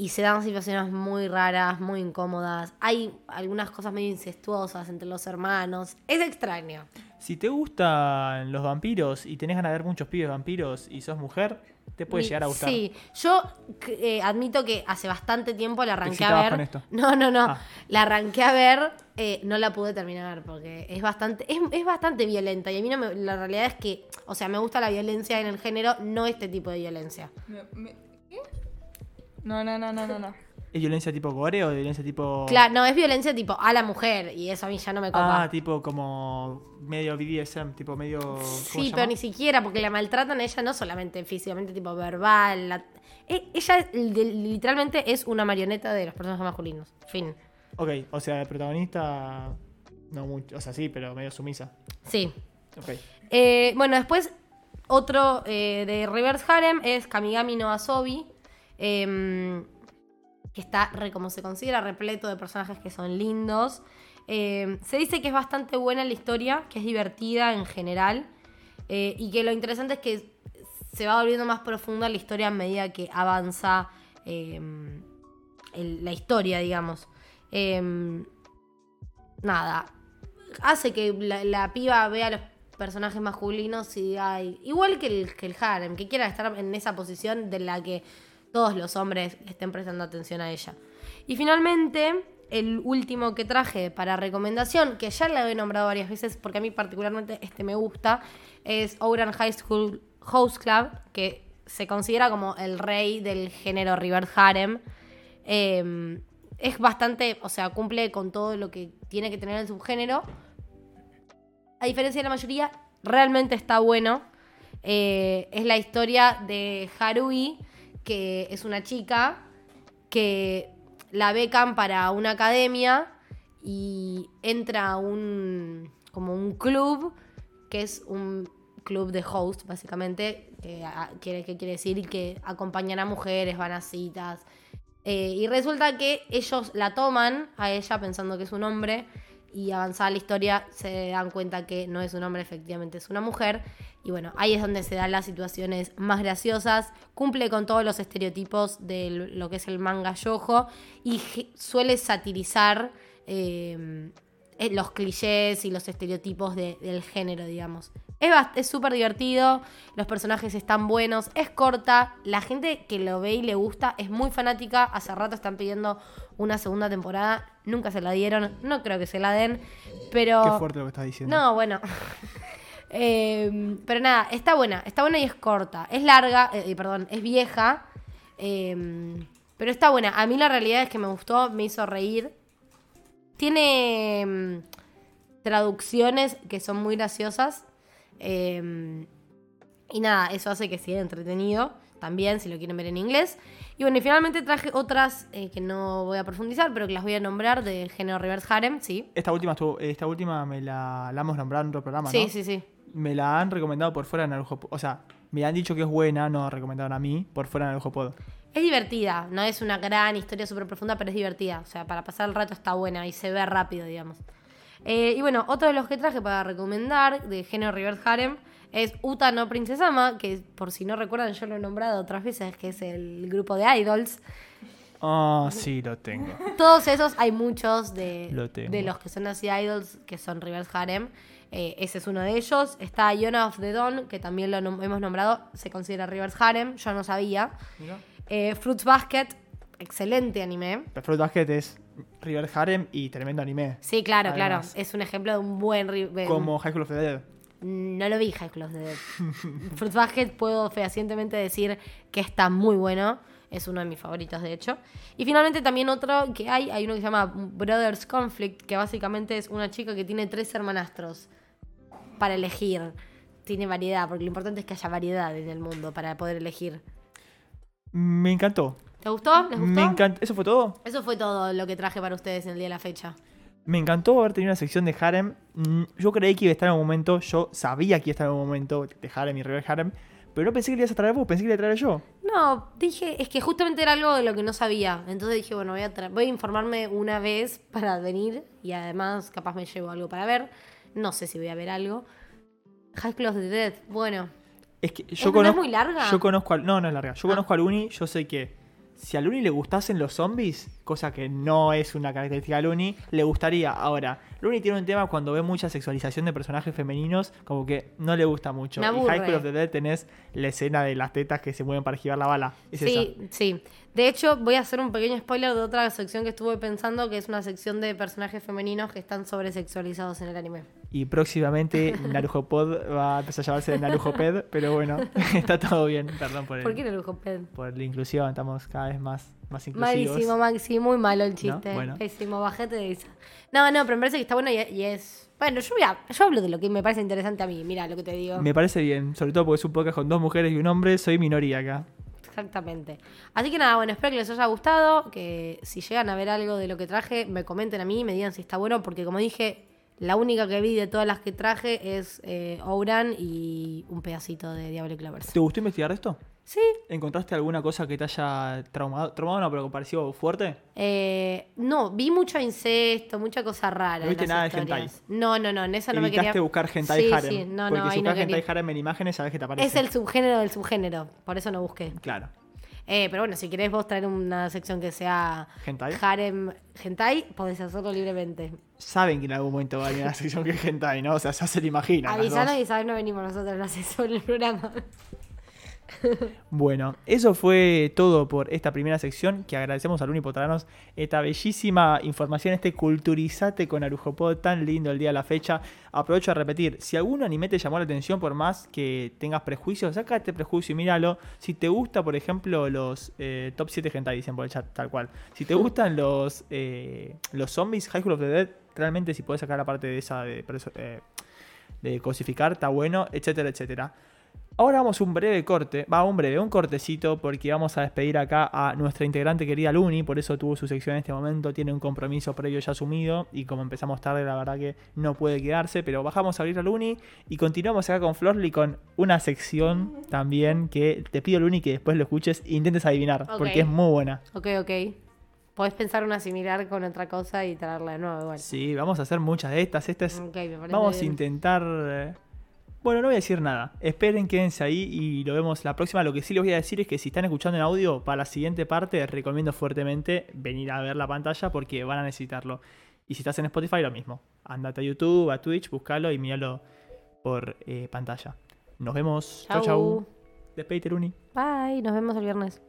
Y se dan situaciones muy raras, muy incómodas. Hay algunas cosas medio incestuosas entre los hermanos. Es extraño. Si te gustan los vampiros y tenés ganas de ver muchos pibes vampiros y sos mujer, te puede Mi- llegar a gustar. Sí, yo eh, admito que hace bastante tiempo la arranqué a ver. con esto? No, no, no. Ah. La arranqué a ver, eh, no la pude terminar porque es bastante, es, es bastante violenta. Y a mí no me, la realidad es que, o sea, me gusta la violencia en el género, no este tipo de violencia. Me-. No, no, no, no, no, no. ¿Es violencia tipo gore o violencia tipo. Claro, no, es violencia tipo a la mujer y eso a mí ya no me copa. Ah, tipo como medio BDSM, tipo medio. ¿cómo se Sí, llama? pero ni siquiera, porque la maltratan a ella no solamente físicamente, tipo verbal. la- E- Ella literalmente es una marioneta de los personajes masculinos. Fin. Ok, o sea, el protagonista. No mucho. O sea, sí, pero medio sumisa. Sí. Ok. Eh, bueno, después otro eh, de Reverse Harem es Kamigami no Asobi. Em, que está, como se considera, repleto de personajes que son lindos. Em, se dice que es bastante buena la historia, que es divertida en general. eh, y que lo interesante es que se va volviendo más profunda la historia a medida que avanza em, la historia, digamos. Nada, hace que la, piba vea los personajes masculinos y diga, "Ay", igual que el, que el harem, que quiera estar en esa posición de la que todos los hombres estén prestando atención a ella. Y finalmente, el último que traje para recomendación, que ya la he nombrado varias veces porque a mí particularmente este me gusta, es Ouran High School House Club, que se considera como el rey del género reverse harem. Eh, es bastante, o sea, cumple con todo lo que tiene que tener el subgénero. A diferencia de la mayoría, realmente está bueno. Eh, es la historia de Harui, que es una chica que la becan para una academia y entra a un como un club que es un club de host básicamente que quiere que quiere decir que acompañan a mujeres van a citas. Eh, y resulta que ellos la toman a ella pensando que es un hombre y avanzada la historia se dan cuenta que no es un hombre, efectivamente es una mujer. Y bueno, ahí es donde se dan las situaciones más graciosas. Cumple con todos los estereotipos de lo que es el manga yojo y suele satirizar eh, eh, los clichés y los estereotipos de- del género, digamos. Es súper divertido, los personajes están buenos, es corta, la gente que lo ve y le gusta es muy fanática, hace rato están pidiendo una segunda temporada, nunca se la dieron, no creo que se la den, pero... Qué fuerte lo que estás diciendo. No, bueno. Eh, pero nada, está buena, está buena y es corta. Es larga, eh, perdón, es vieja. eh, pero está buena. A mí la realidad es que me gustó, me hizo reír. Tiene mm, traducciones que son muy graciosas. Eh, y nada, eso hace que sea entretenido también, si lo quieren ver en inglés. Y bueno, y finalmente traje otras eh, que no voy a profundizar, pero que las voy a nombrar de género reverse harem, sí. Esta última estuvo, esta última me la, la hemos nombrado en otro programa, Sí, ¿no? sí, sí. me la han recomendado por fuera Narujo Pod. O sea, me han dicho que es buena, no recomendaron a mí, por fuera de Narujo Pod. Es divertida, no es una gran historia súper profunda, pero es divertida. O sea, para pasar el rato está buena y se ve rápido, digamos. Eh, y bueno, otro de los que traje para recomendar de género Reverse Harem es Uta no Princesama, que por si no recuerdan yo lo he nombrado otras veces, que es el grupo de idols. Ah, sí, lo tengo. Todos esos, hay muchos de, Lo de los que son así idols, que son Reverse Harem. Eh, ese es uno de ellos. Está Yona of the Dawn, que también lo nom- hemos nombrado, se considera Reverse Harem, yo no sabía. Eh, Fruits Basket, excelente anime. The Fruit Basket es River Harem y tremendo anime. Sí, claro, Además. claro. Es un ejemplo de un buen... de- Como High School of the Dead. No lo vi, High School of the Dead. Basket puedo fehacientemente decir que está muy bueno. Es uno de mis favoritos, de hecho. Y finalmente también otro que hay, hay uno que se llama Brothers Conflict, que básicamente es una chica que tiene tres hermanastros para elegir. Tiene variedad, porque lo importante es que haya variedad en el mundo para poder elegir. Me encantó. ¿Te gustó? ¿Les gustó? Me encantó. ¿Eso fue todo? Eso fue todo lo que traje para ustedes en el día de la fecha. Me encantó haber tenido una sección de Harem. Mm, Yo creí que iba a estar en un momento, yo sabía que iba a estar en un momento de Harem y River Harem, pero no pensé que le ibas a traer vos, pensé que le iba a traer yo. No, dije, es que justamente era algo de lo que no sabía. Entonces dije, bueno, voy a, tra- voy a informarme una vez para venir y además capaz me llevo algo para ver. No sé si voy a ver algo. High of the Dead, bueno. Es que ¿Es- yo no es conozco. muy larga? Yo conozco al. No, no es larga. Yo Ah. conozco al Uni, yo sé que si al Uni le gustasen los zombies, cosa que no es una característica del Uni, le gustaría. Ahora, Uni tiene un tema cuando ve mucha sexualización de personajes femeninos, como que no le gusta mucho. Me y. High School of the Dead tenés la escena de las tetas que se mueven para esquivar la bala. Es sí, sí. De hecho, voy a hacer un pequeño spoiler de otra sección que estuve pensando, que es una sección de personajes femeninos que están sobresexualizados en el anime. Y próximamente Narujo Pod va a empezar a llamarse Narujo Ped, pero bueno, está todo bien. Perdón por, el- ¿Por qué no lo Ped? por la inclusión, estamos cada vez más, más inclusivos. Malísimo, Maxi, muy malo el chiste. Bueno. Pésimo, bajete de esa. No, no, pero me parece que está bueno y, y es. Bueno, yo, voy a- yo hablo de lo que me parece interesante a mí, mira lo que te digo. Me parece bien, sobre todo porque es un podcast con dos mujeres y un hombre, soy minoría acá. Exactamente. Así que nada, bueno, espero que les haya gustado, que si llegan a ver algo de lo que traje, me comenten a mí, me digan si está bueno, porque como dije, la única que vi de todas las que traje es eh, Ouran y un pedacito de Diablo Clovers. ¿Te gustó investigar esto? Sí, ¿Encontraste alguna cosa que te haya traumado? ¿Traumado no, pero que pareció fuerte? eh, no, vi mucho incesto, mucha cosa rara. ¿No viste en las nada de historias. No, no, no, en esa no me Evitaste quería... buscar hentai sí, harem. Sí, no, porque no, si no buscas hentai harem en imágenes, sabes que te aparece. Es el subgénero del subgénero, por eso no busqué. Claro. Eh, pero bueno, si querés vos traer una sección que sea ¿Hentai? harem hentai, podés hacerlo libremente. Saben que en algún momento va a venir una sección que es hentai, ¿no? O sea, ya se lo imaginan. Avisanos y sabes no venimos nosotros a hacer sobre el programa. Bueno, eso fue todo por esta primera sección. Que agradecemos al Uni por traernos esta bellísima información, este culturizate con Arujopod tan lindo el día de la fecha. Aprovecho a repetir: si algún anime te llamó la atención, por más que tengas prejuicios, saca este prejuicio y míralo. Si te gusta, por ejemplo, los eh, top 7 hentai, dicen por el chat, tal cual. Si te gustan los, eh, los zombies, High School of the Dead, realmente, si podés sacar la parte de esa de, preso- eh, de cosificar, está bueno, etcétera, etcétera. Ahora vamos a un breve corte, va un breve, un cortecito, porque vamos a despedir acá a nuestra integrante querida Luni, por eso tuvo su sección en este momento, tiene un compromiso previo ya asumido, y como empezamos tarde, la verdad que no puede quedarse, pero bajamos a abrir a Luni y continuamos acá con Florly con una sección también que te pido Luni que después lo escuches e intentes adivinar, porque es muy buena. ok, ok. Podés pensar una similar con otra cosa y traerla de nuevo igual. Sí, vamos a hacer muchas de estas, esta es Vamos a intentar. Bueno, no voy a decir nada. Esperen, quédense ahí y lo vemos la próxima. Lo que sí les voy a decir es que si están escuchando en audio, para la siguiente parte, recomiendo fuertemente venir a ver la pantalla porque van a necesitarlo. Y si estás en Spotify, lo mismo. Andate a YouTube, a Twitch, búscalo y míralo por eh, pantalla. Nos vemos. Chau, Chau. chau. Despedite, Luni. Bye, nos vemos el viernes.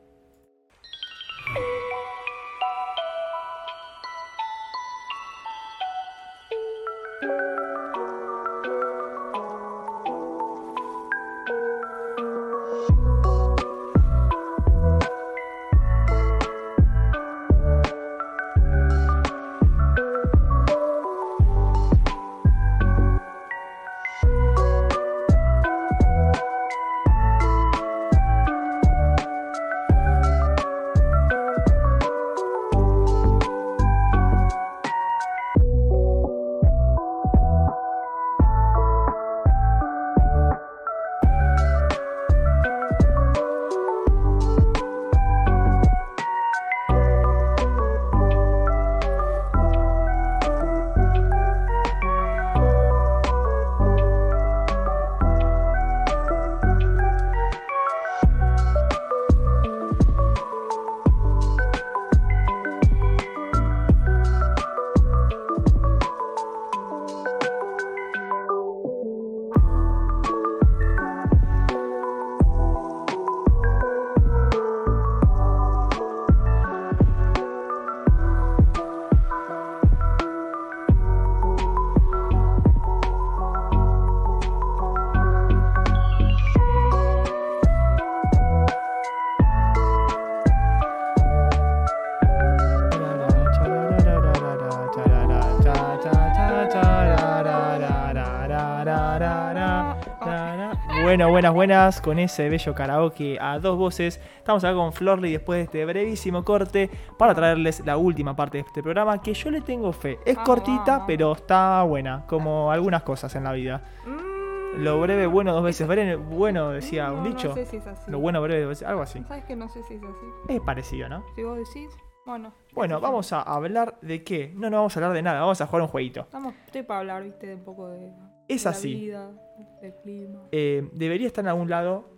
Bueno, buenas, buenas, con ese bello karaoke a dos voces. Estamos acá con Florly después de este brevísimo corte para traerles la última parte de este programa que yo le tengo fe. Es Vamos, cortita, vamos. pero está buena, como algunas cosas en la vida. Mm, Lo breve, bueno, dos veces breve, bueno, decía no, un dicho. No sé si es así. Lo bueno, breve, dos veces- algo así. ¿Sabes que no sé si es así? Es parecido, ¿no? Si vos decís, bueno. Bueno, vamos a hablar de qué. No, no vamos a hablar de nada, vamos a jugar un jueguito. Estamos, estoy para hablar, viste, de un poco de. Es de así. La vida, del clima. Eh, debería estar en algún lado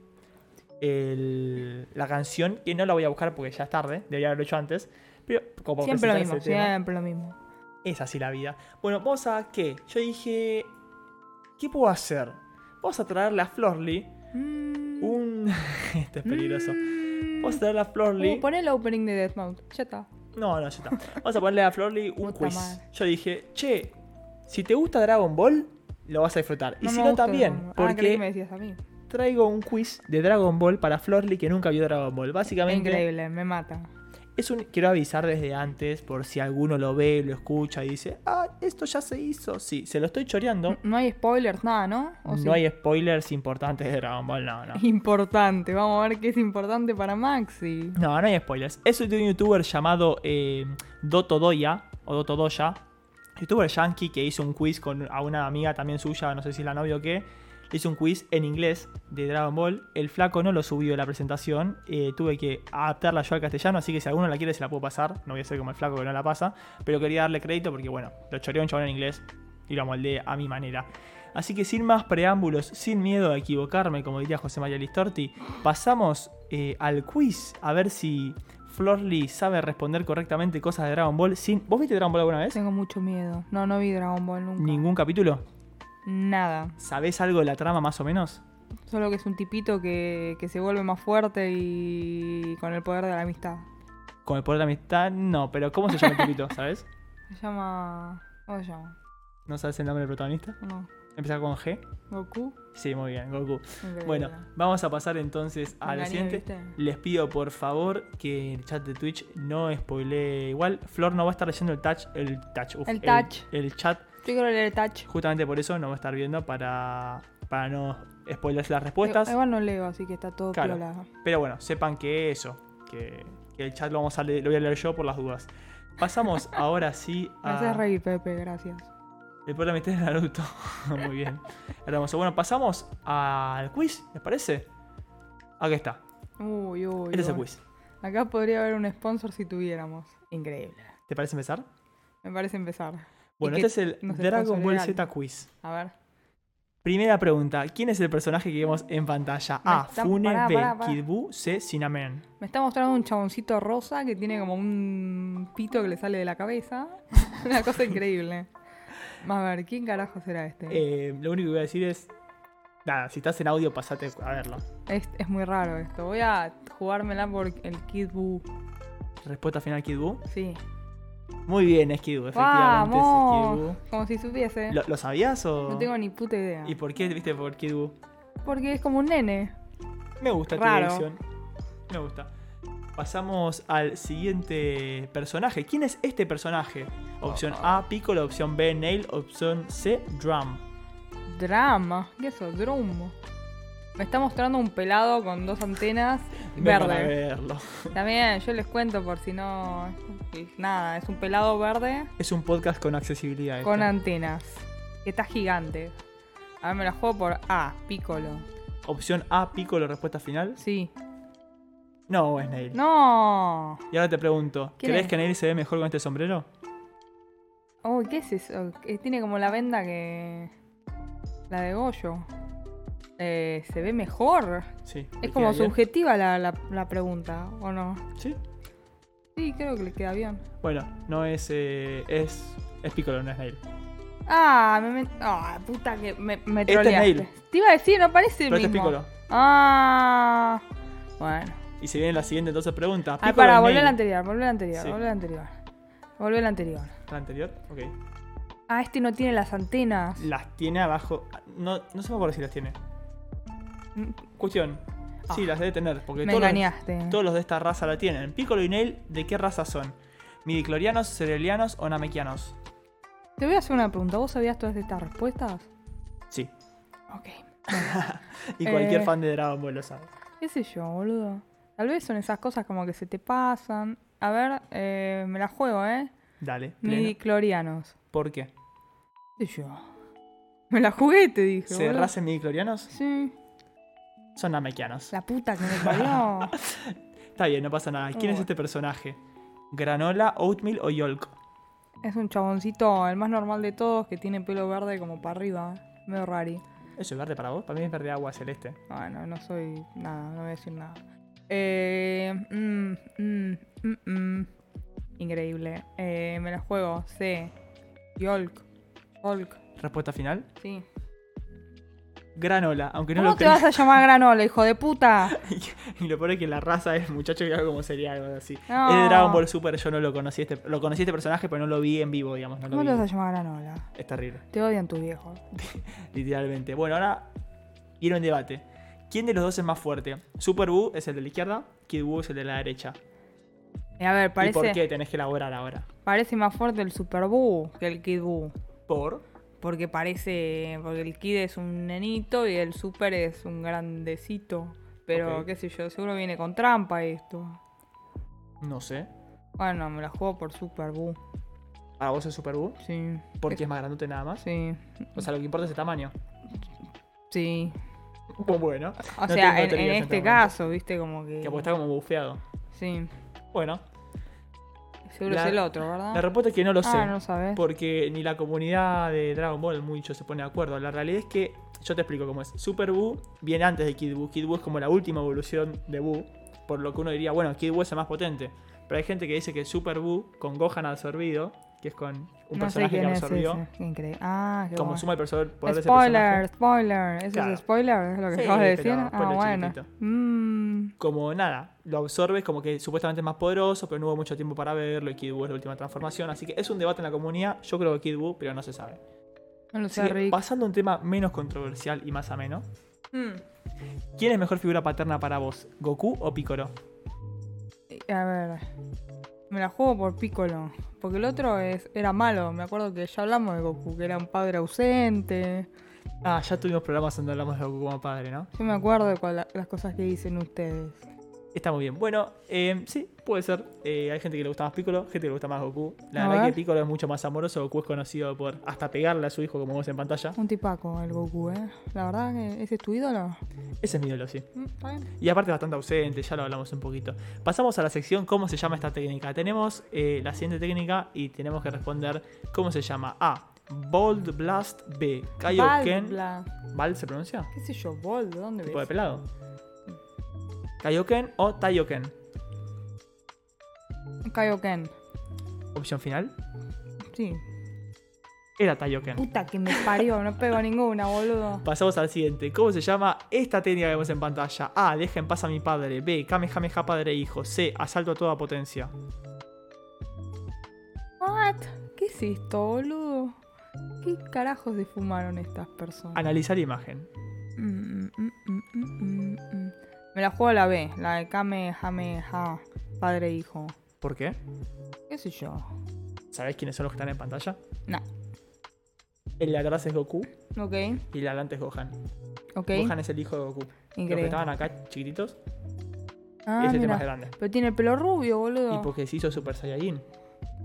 el- la canción, que no la voy a buscar porque ya es tarde, debería haberlo hecho antes. Pero como siempre lo mismo, tema, lo mismo. es así la vida. Bueno, vamos a qué. Yo dije, ¿qué puedo hacer? Vamos a traerle a Florly Mm, un... Esto es peligroso. mm. Vamos a traerle a Florly... Uh, pon el opening de Death Note, ya está. No, no, ya está. Vamos a ponerle a Florly un quiz. Yo dije, che, si te gusta Dragon Ball, lo vas a disfrutar. y si no, también. Ah, creí que me Porque decías a mí. traigo un quiz de Dragon Ball para Florly que nunca vio Dragon Ball. Básicamente, Increíble, me mata. es un. Quiero avisar desde antes por si alguno lo ve, lo escucha y dice, ah, esto ya se hizo. Sí, se lo estoy choreando. No hay spoilers, nada, ¿no? ¿O sí? No hay spoilers importantes de Dragon Ball, no, no. Importante, vamos a ver qué es importante para Maxi. No, no hay spoilers. Es de un youtuber llamado eh, Doto Doya, o Doto Doya. Youtuber yankee que hizo un quiz con a una amiga también suya, no sé si es la novia o qué. Hizo un quiz en inglés de Dragon Ball. El flaco no lo subió a la presentación. eh, tuve que adaptarla yo al castellano, así que si alguno la quiere se la puedo pasar. No voy a ser como el flaco que no la pasa. Pero quería darle crédito porque, bueno, lo choreó un chabón en inglés y lo moldeé a mi manera. Así que sin más preámbulos, sin miedo a equivocarme, como diría José María Listorti, pasamos eh, al quiz a ver si Florly sabe responder correctamente cosas de Dragon Ball. Sin... ¿Vos viste Dragon Ball alguna vez? Tengo mucho miedo. No, no vi Dragon Ball nunca. ¿Ningún capítulo? Nada. ¿Sabés algo de la trama más o menos? Solo que es un tipito que, que se vuelve más fuerte y con el poder de la amistad. Con el poder de la amistad, no, pero ¿cómo se llama el tipito? ¿Sabes? Se llama. ¿Cómo se llama? ¿No sabes el nombre del protagonista? No. Empieza con G. ¿Goku? Sí, muy bien, Goku. Increíble. Bueno, vamos a pasar entonces a Me la siguiente. ¿viste? Les pido por favor que el chat de Twitch no spoilee. Igual, Flor no va a estar leyendo el touch. El touch. uf, El touch. El, chat. Yo quiero leer el touch. Justamente por eso no va a estar viendo para, para no spoilerse las respuestas. Igual no leo, así que está todo Claro. Pero bueno, sepan que eso. Que, que el chat lo, vamos a leer- lo voy a leer yo por las dudas. Pasamos ahora sí Me a. haces reír, Pepe, gracias. El poder de la amistad de Naruto. Muy bien. Hermoso. Bueno, pasamos al quiz, ¿les parece? Aquí está. Uy, uy. Este es el quiz. Acá podría haber un sponsor si tuviéramos. Increíble. ¿Te parece empezar? Me parece empezar. Bueno, este es el Dragon Ball. Z Quiz. A ver. Primera pregunta. ¿Quién es el personaje que vemos en pantalla? Me A. está- Fune. pará, B. pará, pará. Kid Buu. C. Cinnamon. Me está mostrando un chaboncito rosa que tiene como un pito que le sale de la cabeza. Una cosa increíble. A ver, ¿quién carajo será este? Eh, lo único que voy a decir es... Nada, si estás en audio, pasate a verlo. Es, es muy raro esto. Voy a jugármela por el Kid Buu. Respuesta final, Kid Buu. Sí. Muy bien, es Kid Buu. Efectivamente es Kid. Buu. Como si supiese. ¿Lo, lo sabías o...? No tengo ni puta idea. ¿Y por qué viste por Kid Buu? Porque es como un nene. Me gusta tu dirección. Me gusta. Pasamos al siguiente personaje. ¿Quién es este personaje? Opción A, Piccolo. Opción B, Nail. Opción C, Drum. Drama. ¿Qué es eso? Drum. Me está mostrando un pelado con dos antenas para verde. verlo. También, yo les cuento por si no. Nada, es un pelado verde Es un podcast con accesibilidad. este. con antenas. Que está gigante. A ver, me la juego por A, Piccolo. Opción A, Piccolo, respuesta final. Sí. No, es Nail. ¡No! Y ahora te pregunto, ¿Quién ¿crees es? que Nail se ve mejor con este sombrero? Oh, ¿qué es eso? Eh, Tiene como la venda que. La de Goyo. Eh, ¿Se ve mejor? Sí. Es ¿le como bien? subjetiva la, la, la pregunta, ¿o no? Sí. Sí, creo que le queda bien. Bueno, no es. eh, es. Es Piccolo, no es Nail. Ah, me. ah, puta que me, me Este es. Nail. Te iba a decir, no parece el Pero este es mismo. Piccolo. Ah. Bueno. Y si viene la siguiente entonces pregunta. Ah, ¿Piccolo para, volver Nail? al anterior, volver al anterior, Sí. volver al anterior. Volver al anterior. ¿La anterior? Ok. Ah, este no tiene las antenas. Las tiene abajo. No, no se me acuerdo si las tiene. Mm, Cuestión. Sí, Ah. las debe tener. Porque Me todos los, engañaste. todos los de esta raza la tienen. Piccolo y Nail, ¿de qué raza son? ¿Midiclorianos, Cerelianos o Namekianos? Te voy a hacer una pregunta. ¿Vos sabías todas estas respuestas? Sí. Ok. Y cualquier Eh. fan de Dragon Ball lo sabe. ¿Qué sé yo, boludo? Tal vez son esas cosas como que se te pasan. A ver, eh, me la juego, ¿eh? Dale. Midiclorianos. ¿Por qué? ¿Qué sé yo? Me la jugué, te dije. ¿Se boludo. racen midiclorianos? Sí. Son namekianos. La puta que me parió. Está bien, no pasa nada. ¿Quién es Oh. este personaje? ¿Granola, Oatmeal o Yolk? es un chaboncito, el más normal de todos, que tiene pelo verde como para arriba. Medio rari. ¿Eso es verde para vos? Para mí es verde agua celeste. Bueno, no soy nada, no voy a decir nada. Eh, mm, mm, mm. Increíble. Eh, me la juego. C. Yolk. Yolk. Respuesta final. Sí. Granola, aunque no ¿Cómo lo te vas a llamar granola, hijo de puta? y lo peor es que la raza es muchacho que algo como sería algo así. No. Es de Dragon Ball Super, yo no lo conocí este, lo conocí este personaje, pero no lo vi en vivo, digamos. No lo ¿Cómo vi. te vas a llamar granola? Es terrible, Te odian tus viejos. literalmente. Bueno, ahora viene un debate. ¿Quién de los dos es más fuerte? Super Buu es el de la izquierda, Kid Buu es el de la derecha. Eh, a ver, ¿Y por parece, qué tenés que elaborar ahora? parece más fuerte el Super Buu que el Kid Buu. Por. Porque parece. Porque el Kid es un nenito y el Super es un grandecito. Pero qué sé yo, seguro viene con trampa esto. No sé. Bueno, me la juego por Super Buu. ¿Para vos es Super Buu? Sí. Porque es más grandote nada más. Sí. O sea, lo que importa es el tamaño. Sí. Bueno. O no sea, en, este caso, viste, como que. Que está como bufeado. Sí. Bueno, Seguro La- es el otro, ¿verdad? la respuesta es que no lo sé. Ah, no lo sabes. Porque ni la comunidad de Dragon Ball mucho se pone de acuerdo. La realidad es que, yo te explico cómo es. Super Buu viene antes de Kid Buu. Kid Buu es como la última evolución de Buu. Por lo que uno diría, bueno, Kid Buu es el más potente. Pero hay gente que dice que Super Buu, con Gohan absorbido, que es con un no sé personaje que quién es absorbió, increíble. Ah, qué como bueno. suma el poder poder de ese Spoiler, personaje. spoiler. ¿Eso Claro. es spoiler? ¿Es lo que Sí, acabas de decir? Ah, bueno. Mm, Como nada, lo absorbes como que supuestamente es más poderoso, pero no hubo mucho tiempo para verlo y Kid Buu es la última transformación. Así que es un debate en la comunidad. Yo creo que Kid Buu, pero no se sabe. no lo sé, que, Rick. pasando a un tema menos controversial y más ameno. Mm. ¿Quién es mejor figura paterna para vos? ¿Goku o Piccolo? A ver. Me la juego por Piccolo. Porque el otro es, era malo. Me acuerdo que ya hablamos de Goku, que era un padre ausente. Ah, ya tuvimos programas donde hablamos de Goku como padre, ¿no? Yo me acuerdo de las cosas que dicen ustedes. Está muy bien. Bueno, eh, sí, puede ser. Eh, hay gente que le gusta más Piccolo, gente que le gusta más Goku. La A verdad ver. que Piccolo es mucho más amoroso. Goku es conocido por hasta pegarle a su hijo, como vos en pantalla. Un tipaco el Goku, ¿eh? La verdad que ese es tu ídolo. Ese es mi ídolo, sí. Mm. Y aparte bastante ausente, ya lo hablamos un poquito. Pasamos a la sección ¿Cómo se llama esta técnica? Tenemos eh, la siguiente técnica y tenemos que responder ¿Cómo se llama? A. Bold Blast B. Kaioken. ¿Val se pronuncia? ¿Qué sé yo? ¿Bol? ¿De dónde Tipo de pelado. Kaioken o Taioken. Kaioken. Opción final. Sí. Era Taioken. Puta que me parió, no pego ninguna, boludo. Pasamos al siguiente. ¿Cómo se llama esta técnica que vemos en pantalla? A. Deja en paz a mi padre. B. Kamehameha padre e hijo. C. Asalto a toda potencia. What? ¿Qué es esto, boludo? ¿Qué carajos se fumaron estas personas? Analizar imagen. Mm, mm, mm. Me la juego a la B, la de Kamehameha, padre e hijo. ¿Por qué? ¿Qué sé yo? ¿Sabés quiénes son los que están en pantalla? No. El de atrás es Goku Ok, y el de adelante es Gohan. ok. Gohan es el hijo de Goku. Los que Increíble. estaban acá chiquititos, Ah, ese es el mira. más grande. Pero tiene el pelo rubio, boludo. Y porque se hizo Super Saiyajin.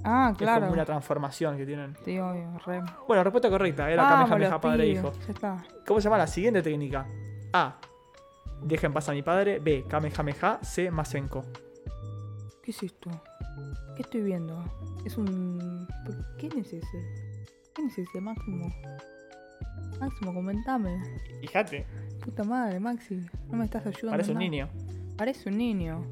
Ah, que Es claro. como una transformación que tienen. Sí, obvio, re. Bueno, respuesta correcta. Era Kamehameha los padre e hijo. Ya está. ¿Cómo se llama la siguiente técnica? A. Deja en paz a mi padre. B. Kamehameha. C. Masenko. ¿Qué es esto? ¿Qué estoy viendo? Es un... ¿por- ¿Quién es ese? ¿Quién es ese, Máximo? Máximo, comentame. Fíjate, Puta madre, Maxi. No me estás ayudando. parece un niño. Parece un niño.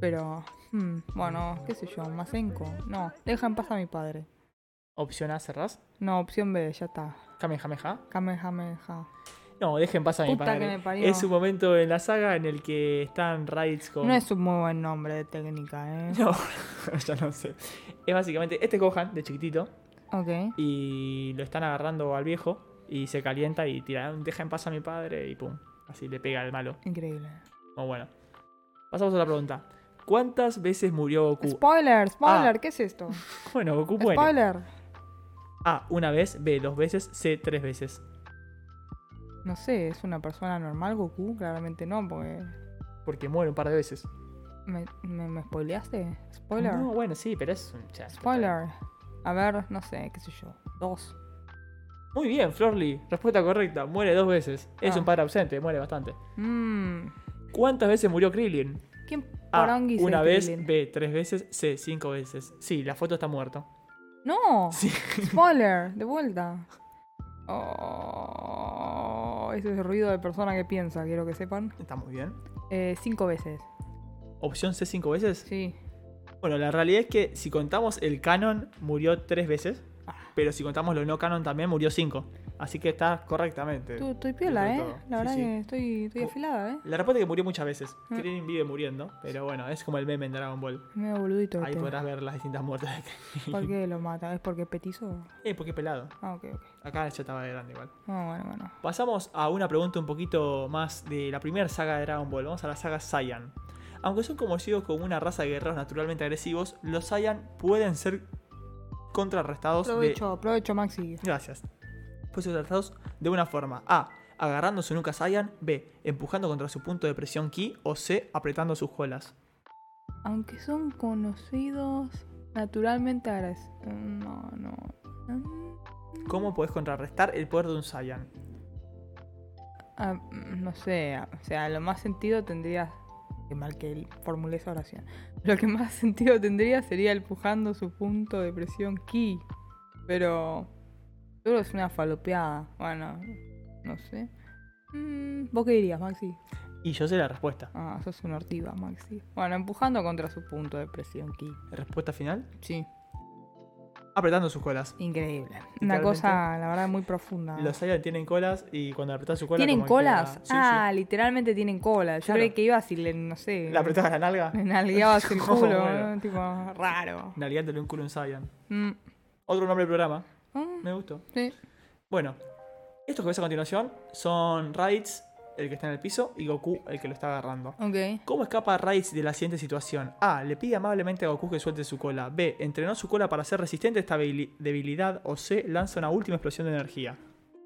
Pero... hmm, bueno, qué sé yo, Masenko. No, deja en paz a mi padre. Opción A, cerrás. No, opción B, ya está. Kamehameha. Kamehameha. No, deja en paz a mi Puta padre. que me parió. Es un momento en la saga en el que están Raids con. No es un muy buen nombre de técnica, ¿eh? No, ya no sé. Es básicamente. Este es Gohan, de chiquitito. Ok. Y lo están agarrando al viejo. Y se calienta y tira. Deja en paz a mi padre. Y pum. Así le pega al malo. Increíble. Muy bueno. Pasamos a la pregunta. ¿Cuántas veces murió Goku? Spoiler, spoiler, Ah. ¿qué es esto? bueno, Goku muere. Spoiler. A. Una vez. B. Dos veces. C. Tres veces. No sé, ¿es una persona normal Goku? Claramente no, porque... Porque muere un par de veces. ¿Me, me, me spoileaste? ¿Spoiler? No, bueno, sí, pero es un ya, Spoiler. A ver, no sé, qué sé yo. Dos. Muy bien, Florly. Respuesta correcta. Muere dos veces. Es Ah. un padre ausente, muere bastante. Mmm. ¿Cuántas veces murió Krillin? ¿Quién A. Una vez. Krillin? B. Tres veces. C. Cinco veces. Sí, la foto está muerto. No. Sí. Spoiler, de vuelta. Oh, ese es el ruido de persona que piensa, quiero que sepan. Está muy bien. Eh, cinco veces. Opción C cinco veces. Sí. Bueno, la realidad es que si contamos el canon, murió tres veces. Ah. Pero si contamos lo no canon, también murió cinco. Así que está correctamente. Estoy, estoy piola, ¿eh? de. La verdad sí. que estoy, estoy afilada, ¿eh? La respuesta es que murió muchas veces. Mm. Krillin vive muriendo. Pero bueno, es como el meme en Dragon Ball. Medio boludito Ahí este. podrás ver las distintas muertes de. ¿Por qué lo mata? ¿Es porque es petizo? Eh, porque es pelado. Ah, ok, ok. Acá ya estaba de grande igual. Ah, bueno, bueno. Pasamos a una pregunta un poquito más de la primera saga de Dragon Ball. Vamos a la saga Saiyan. Aunque son conocidos como una raza de guerreros naturalmente agresivos, los Saiyan pueden ser contrarrestados de... Aprovecho, aprovecho, Maxi. Gracias. Pueden ser contrarrestados de una forma. A. Agarrando su nuca Saiyan. B. Empujando contra su punto de presión Ki. O C. Apretando sus colas. Aunque son conocidos naturalmente agres... No, no. ¿Cómo podés contrarrestar el poder de un Saiyan? ah, mm, no sé, ah, o sea, lo más sentido tendría... Qué mal que formulé esa oración. Lo que más sentido tendría sería empujando su punto de presión ki. Pero... Seguro es una falopeada. Bueno, no sé. Mm, ¿Vos qué dirías, Maxi? Y yo sé la respuesta. Ah, sos una ortiva, Maxi. Bueno, empujando contra su punto de presión ki. ¿Respuesta final? Sí. Apretando sus colas. Increíble. Una cosa, la verdad, muy profunda. Los Saiyan tienen colas y cuando apretas su cola... ¿Tienen como que colas? Sí, ah, sí. literalmente tienen colas. Yo Claro. creí que ibas y le, no sé. ¿La apretabas la nalga? Le nalgueabas el culo, bueno. ¿no? Tipo, raro. Nalgueándole un culo a un Saiyan. Mm. Otro nombre del programa. Ah, Me gustó. sí. Bueno, estos que ves a continuación son Raditz, el que está en el piso, y Goku, el que lo está agarrando. ¿Cómo escapa Raditz de la siguiente situación? A. Le pide amablemente a Goku que suelte su cola. B. Entrenó su cola para ser resistente a esta debili- debilidad. O C. Lanza una última explosión de energía.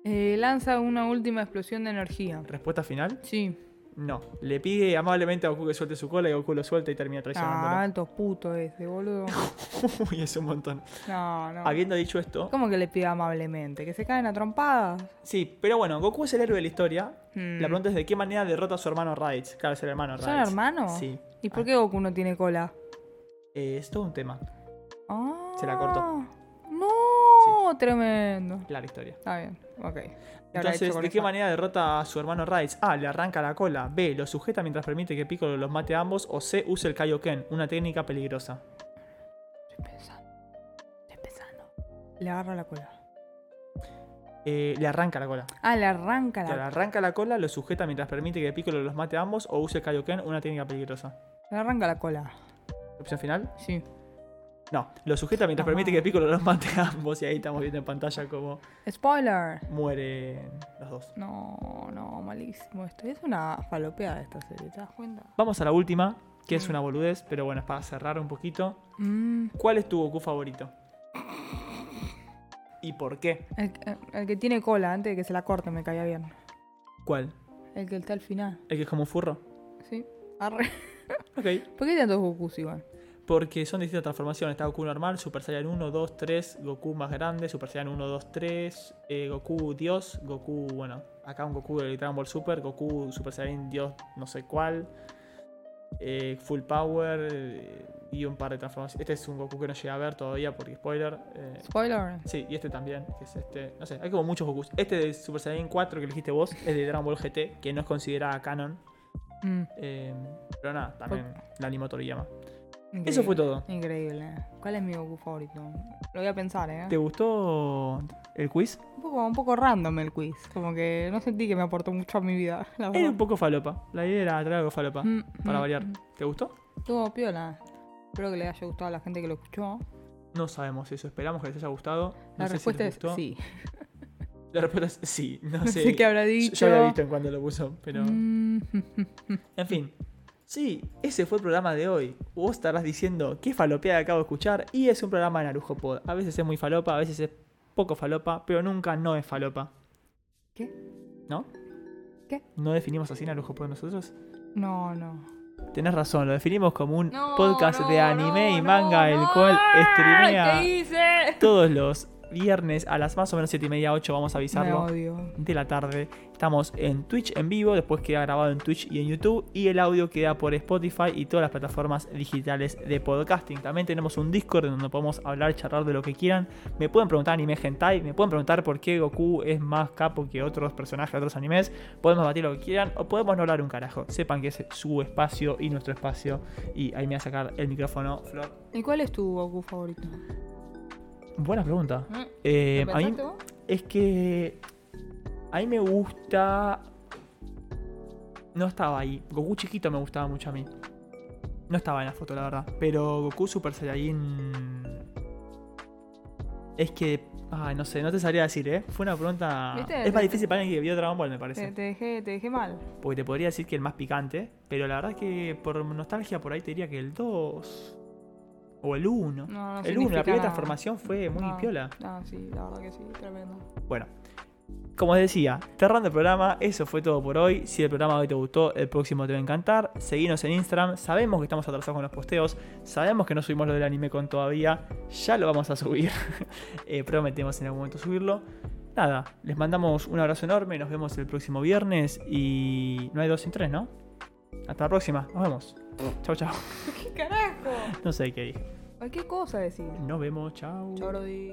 Eh, lanza una última explosión de energía. ¿Respuesta final? Sí. No. Le pide amablemente a Goku que suelte su cola y Goku lo suelta y termina Ah, traicionándolo. alto puto ese, boludo. Uy, es un montón. No, no. Habiendo dicho esto, ¿Cómo que le pida amablemente? ¿Que se caen a trompadas? sí, pero bueno, Goku es el héroe de la historia. Mm. La pregunta es de qué manera derrota a su hermano Raditz. Claro, es el hermano ¿Son Raditz. hermanos? Sí. ¿Y por Ah, qué Goku no tiene cola? eh, es todo un tema. Ah, Se la cortó. No, tremendo. Clara historia. Está bien, ok. ¿Qué habrá hecho Entonces, ¿de qué esa? manera derrota a su hermano Raditz? A. Le arranca la cola. B. Lo sujeta mientras permite que Piccolo los mate a ambos. O C. Usa el Kaioken, una técnica peligrosa. Estoy pensando. Estoy pensando. Le agarra la cola. Eh, le arranca la cola. Ah, le arranca O sea, le la arranca la cola, lo sujeta mientras permite que Piccolo los mate a ambos. O usa el Kaioken, una técnica peligrosa. Le arranca la cola. ¿Opción final? Sí. No. Lo sujeta mientras Ajá. permite que Piccolo los mate a ambos. Y ahí estamos viendo en pantalla cómo Spoiler. mueren los dos. No, no, malísimo esto. Es una falopeada esta serie, ¿te das cuenta? Vamos a la última, que es Mm. una boludez, pero bueno, es para cerrar un poquito. Mm, ¿Cuál es tu Goku favorito? ¿Y por qué? el, el- que tiene cola, antes de que se la corte, me caía bien. ¿Cuál? El que está al final. ¿El que es como un furro? Sí. Arre. Ok. ¿Por qué tantos Gokus igual? Porque son distintas transformaciones. Está Goku normal, Super Saiyan 1, 2, 3, Goku más grande, Super Saiyan 1, 2, 3, eh, Goku Dios, Goku, bueno, acá un Goku de Dragon Ball Super, Goku Super Saiyan Dios no sé cuál, eh, Full Power eh, y un par de transformaciones. Este es un Goku que no llegué a ver todavía porque spoiler. eh, Spoiler. Sí, y este también, que es este. No sé, hay como muchos Gokus. Este de Super Saiyan 4 que elegiste vos es de Dragon Ball GT, que no es considerada canon. Mm, pero nada, también la animó Toriyama. Increíble. Eso fue todo. Increíble. ¿Cuál es mi Goku favorito? Lo voy a pensar, ¿eh? ¿Te gustó el quiz? Un poco, un poco random el quiz. Como que no sentí que me aportó mucho a mi vida, la Era un poco falopa. La idea era traer algo falopa. Mm, Para mm, variar. mm. ¿Te gustó? Estuvo piola. Espero que le haya gustado a la gente que lo escuchó. No sabemos eso. Esperamos que les haya gustado. La No sé respuesta es gustó. sí. La respuesta es sí. No No sé. sé qué habrá Yo- dicho. Yo había visto en cuando lo puso, pero. En fin. Sí, ese fue el programa de hoy. Vos estarás diciendo qué falopeada acabo de escuchar. Y es un programa de Narujo Pod. A veces es muy falopa, a veces es poco falopa, pero nunca no es falopa. ¿Qué? ¿No? ¿Qué? ¿No definimos así Narujo por nosotros? No, no. Tenés razón, lo definimos como un No, podcast de anime no, y manga, el cual streamea todos los viernes a las más o menos 7 y media, 8, vamos a avisarlo. de la tarde. Estamos en Twitch en vivo, después queda grabado en Twitch y en YouTube. Y el audio queda por Spotify y todas las plataformas digitales de podcasting. También tenemos un Discord donde podemos hablar, charlar de lo que quieran. Me pueden preguntar anime hentai, me pueden preguntar por qué Goku es más capo que otros personajes otros animes. Podemos debatir lo que quieran o podemos no hablar un carajo. Sepan que es su espacio y nuestro espacio. Y ahí me va a sacar el micrófono, Flor. ¿Y cuál es tu Goku favorito? Buena pregunta. ¿Mm? Eh. Es que a mí me gusta. No estaba ahí. Goku chiquito me gustaba mucho a mí. No estaba en la foto, la verdad. Pero Goku Super Saiyajin. Es que. Ay, no sé, no te sabría decir, ¿eh? Fue una pregunta. ¿Viste? Es más difícil para alguien que vio Dragon Ball, me Te, parece. te dejé, te dejé mal. Porque te podría decir que el más picante. Pero la verdad es que por nostalgia por ahí te diría que el 2. O el 1. No, no el 1, la primera nada. transformación fue muy No, piola. No, sí, la verdad que sí, tremendo. Bueno, como os decía, cerrando el programa, eso fue todo por hoy. Si el programa hoy te gustó, el próximo te va a encantar. Seguinos en Instagram. Sabemos que estamos atrasados con los posteos. Sabemos que no subimos lo del anime con todavía. Ya lo vamos a subir. Eh, prometemos en algún momento subirlo. Nada, les mandamos un abrazo enorme. Nos vemos el próximo viernes. Y no hay dos sin tres, ¿no? Hasta la próxima. Nos vemos. Chau, chau. ¿Qué carajo? No sé qué dije. Cualquier cosa decir. Nos vemos. Chau, Brody.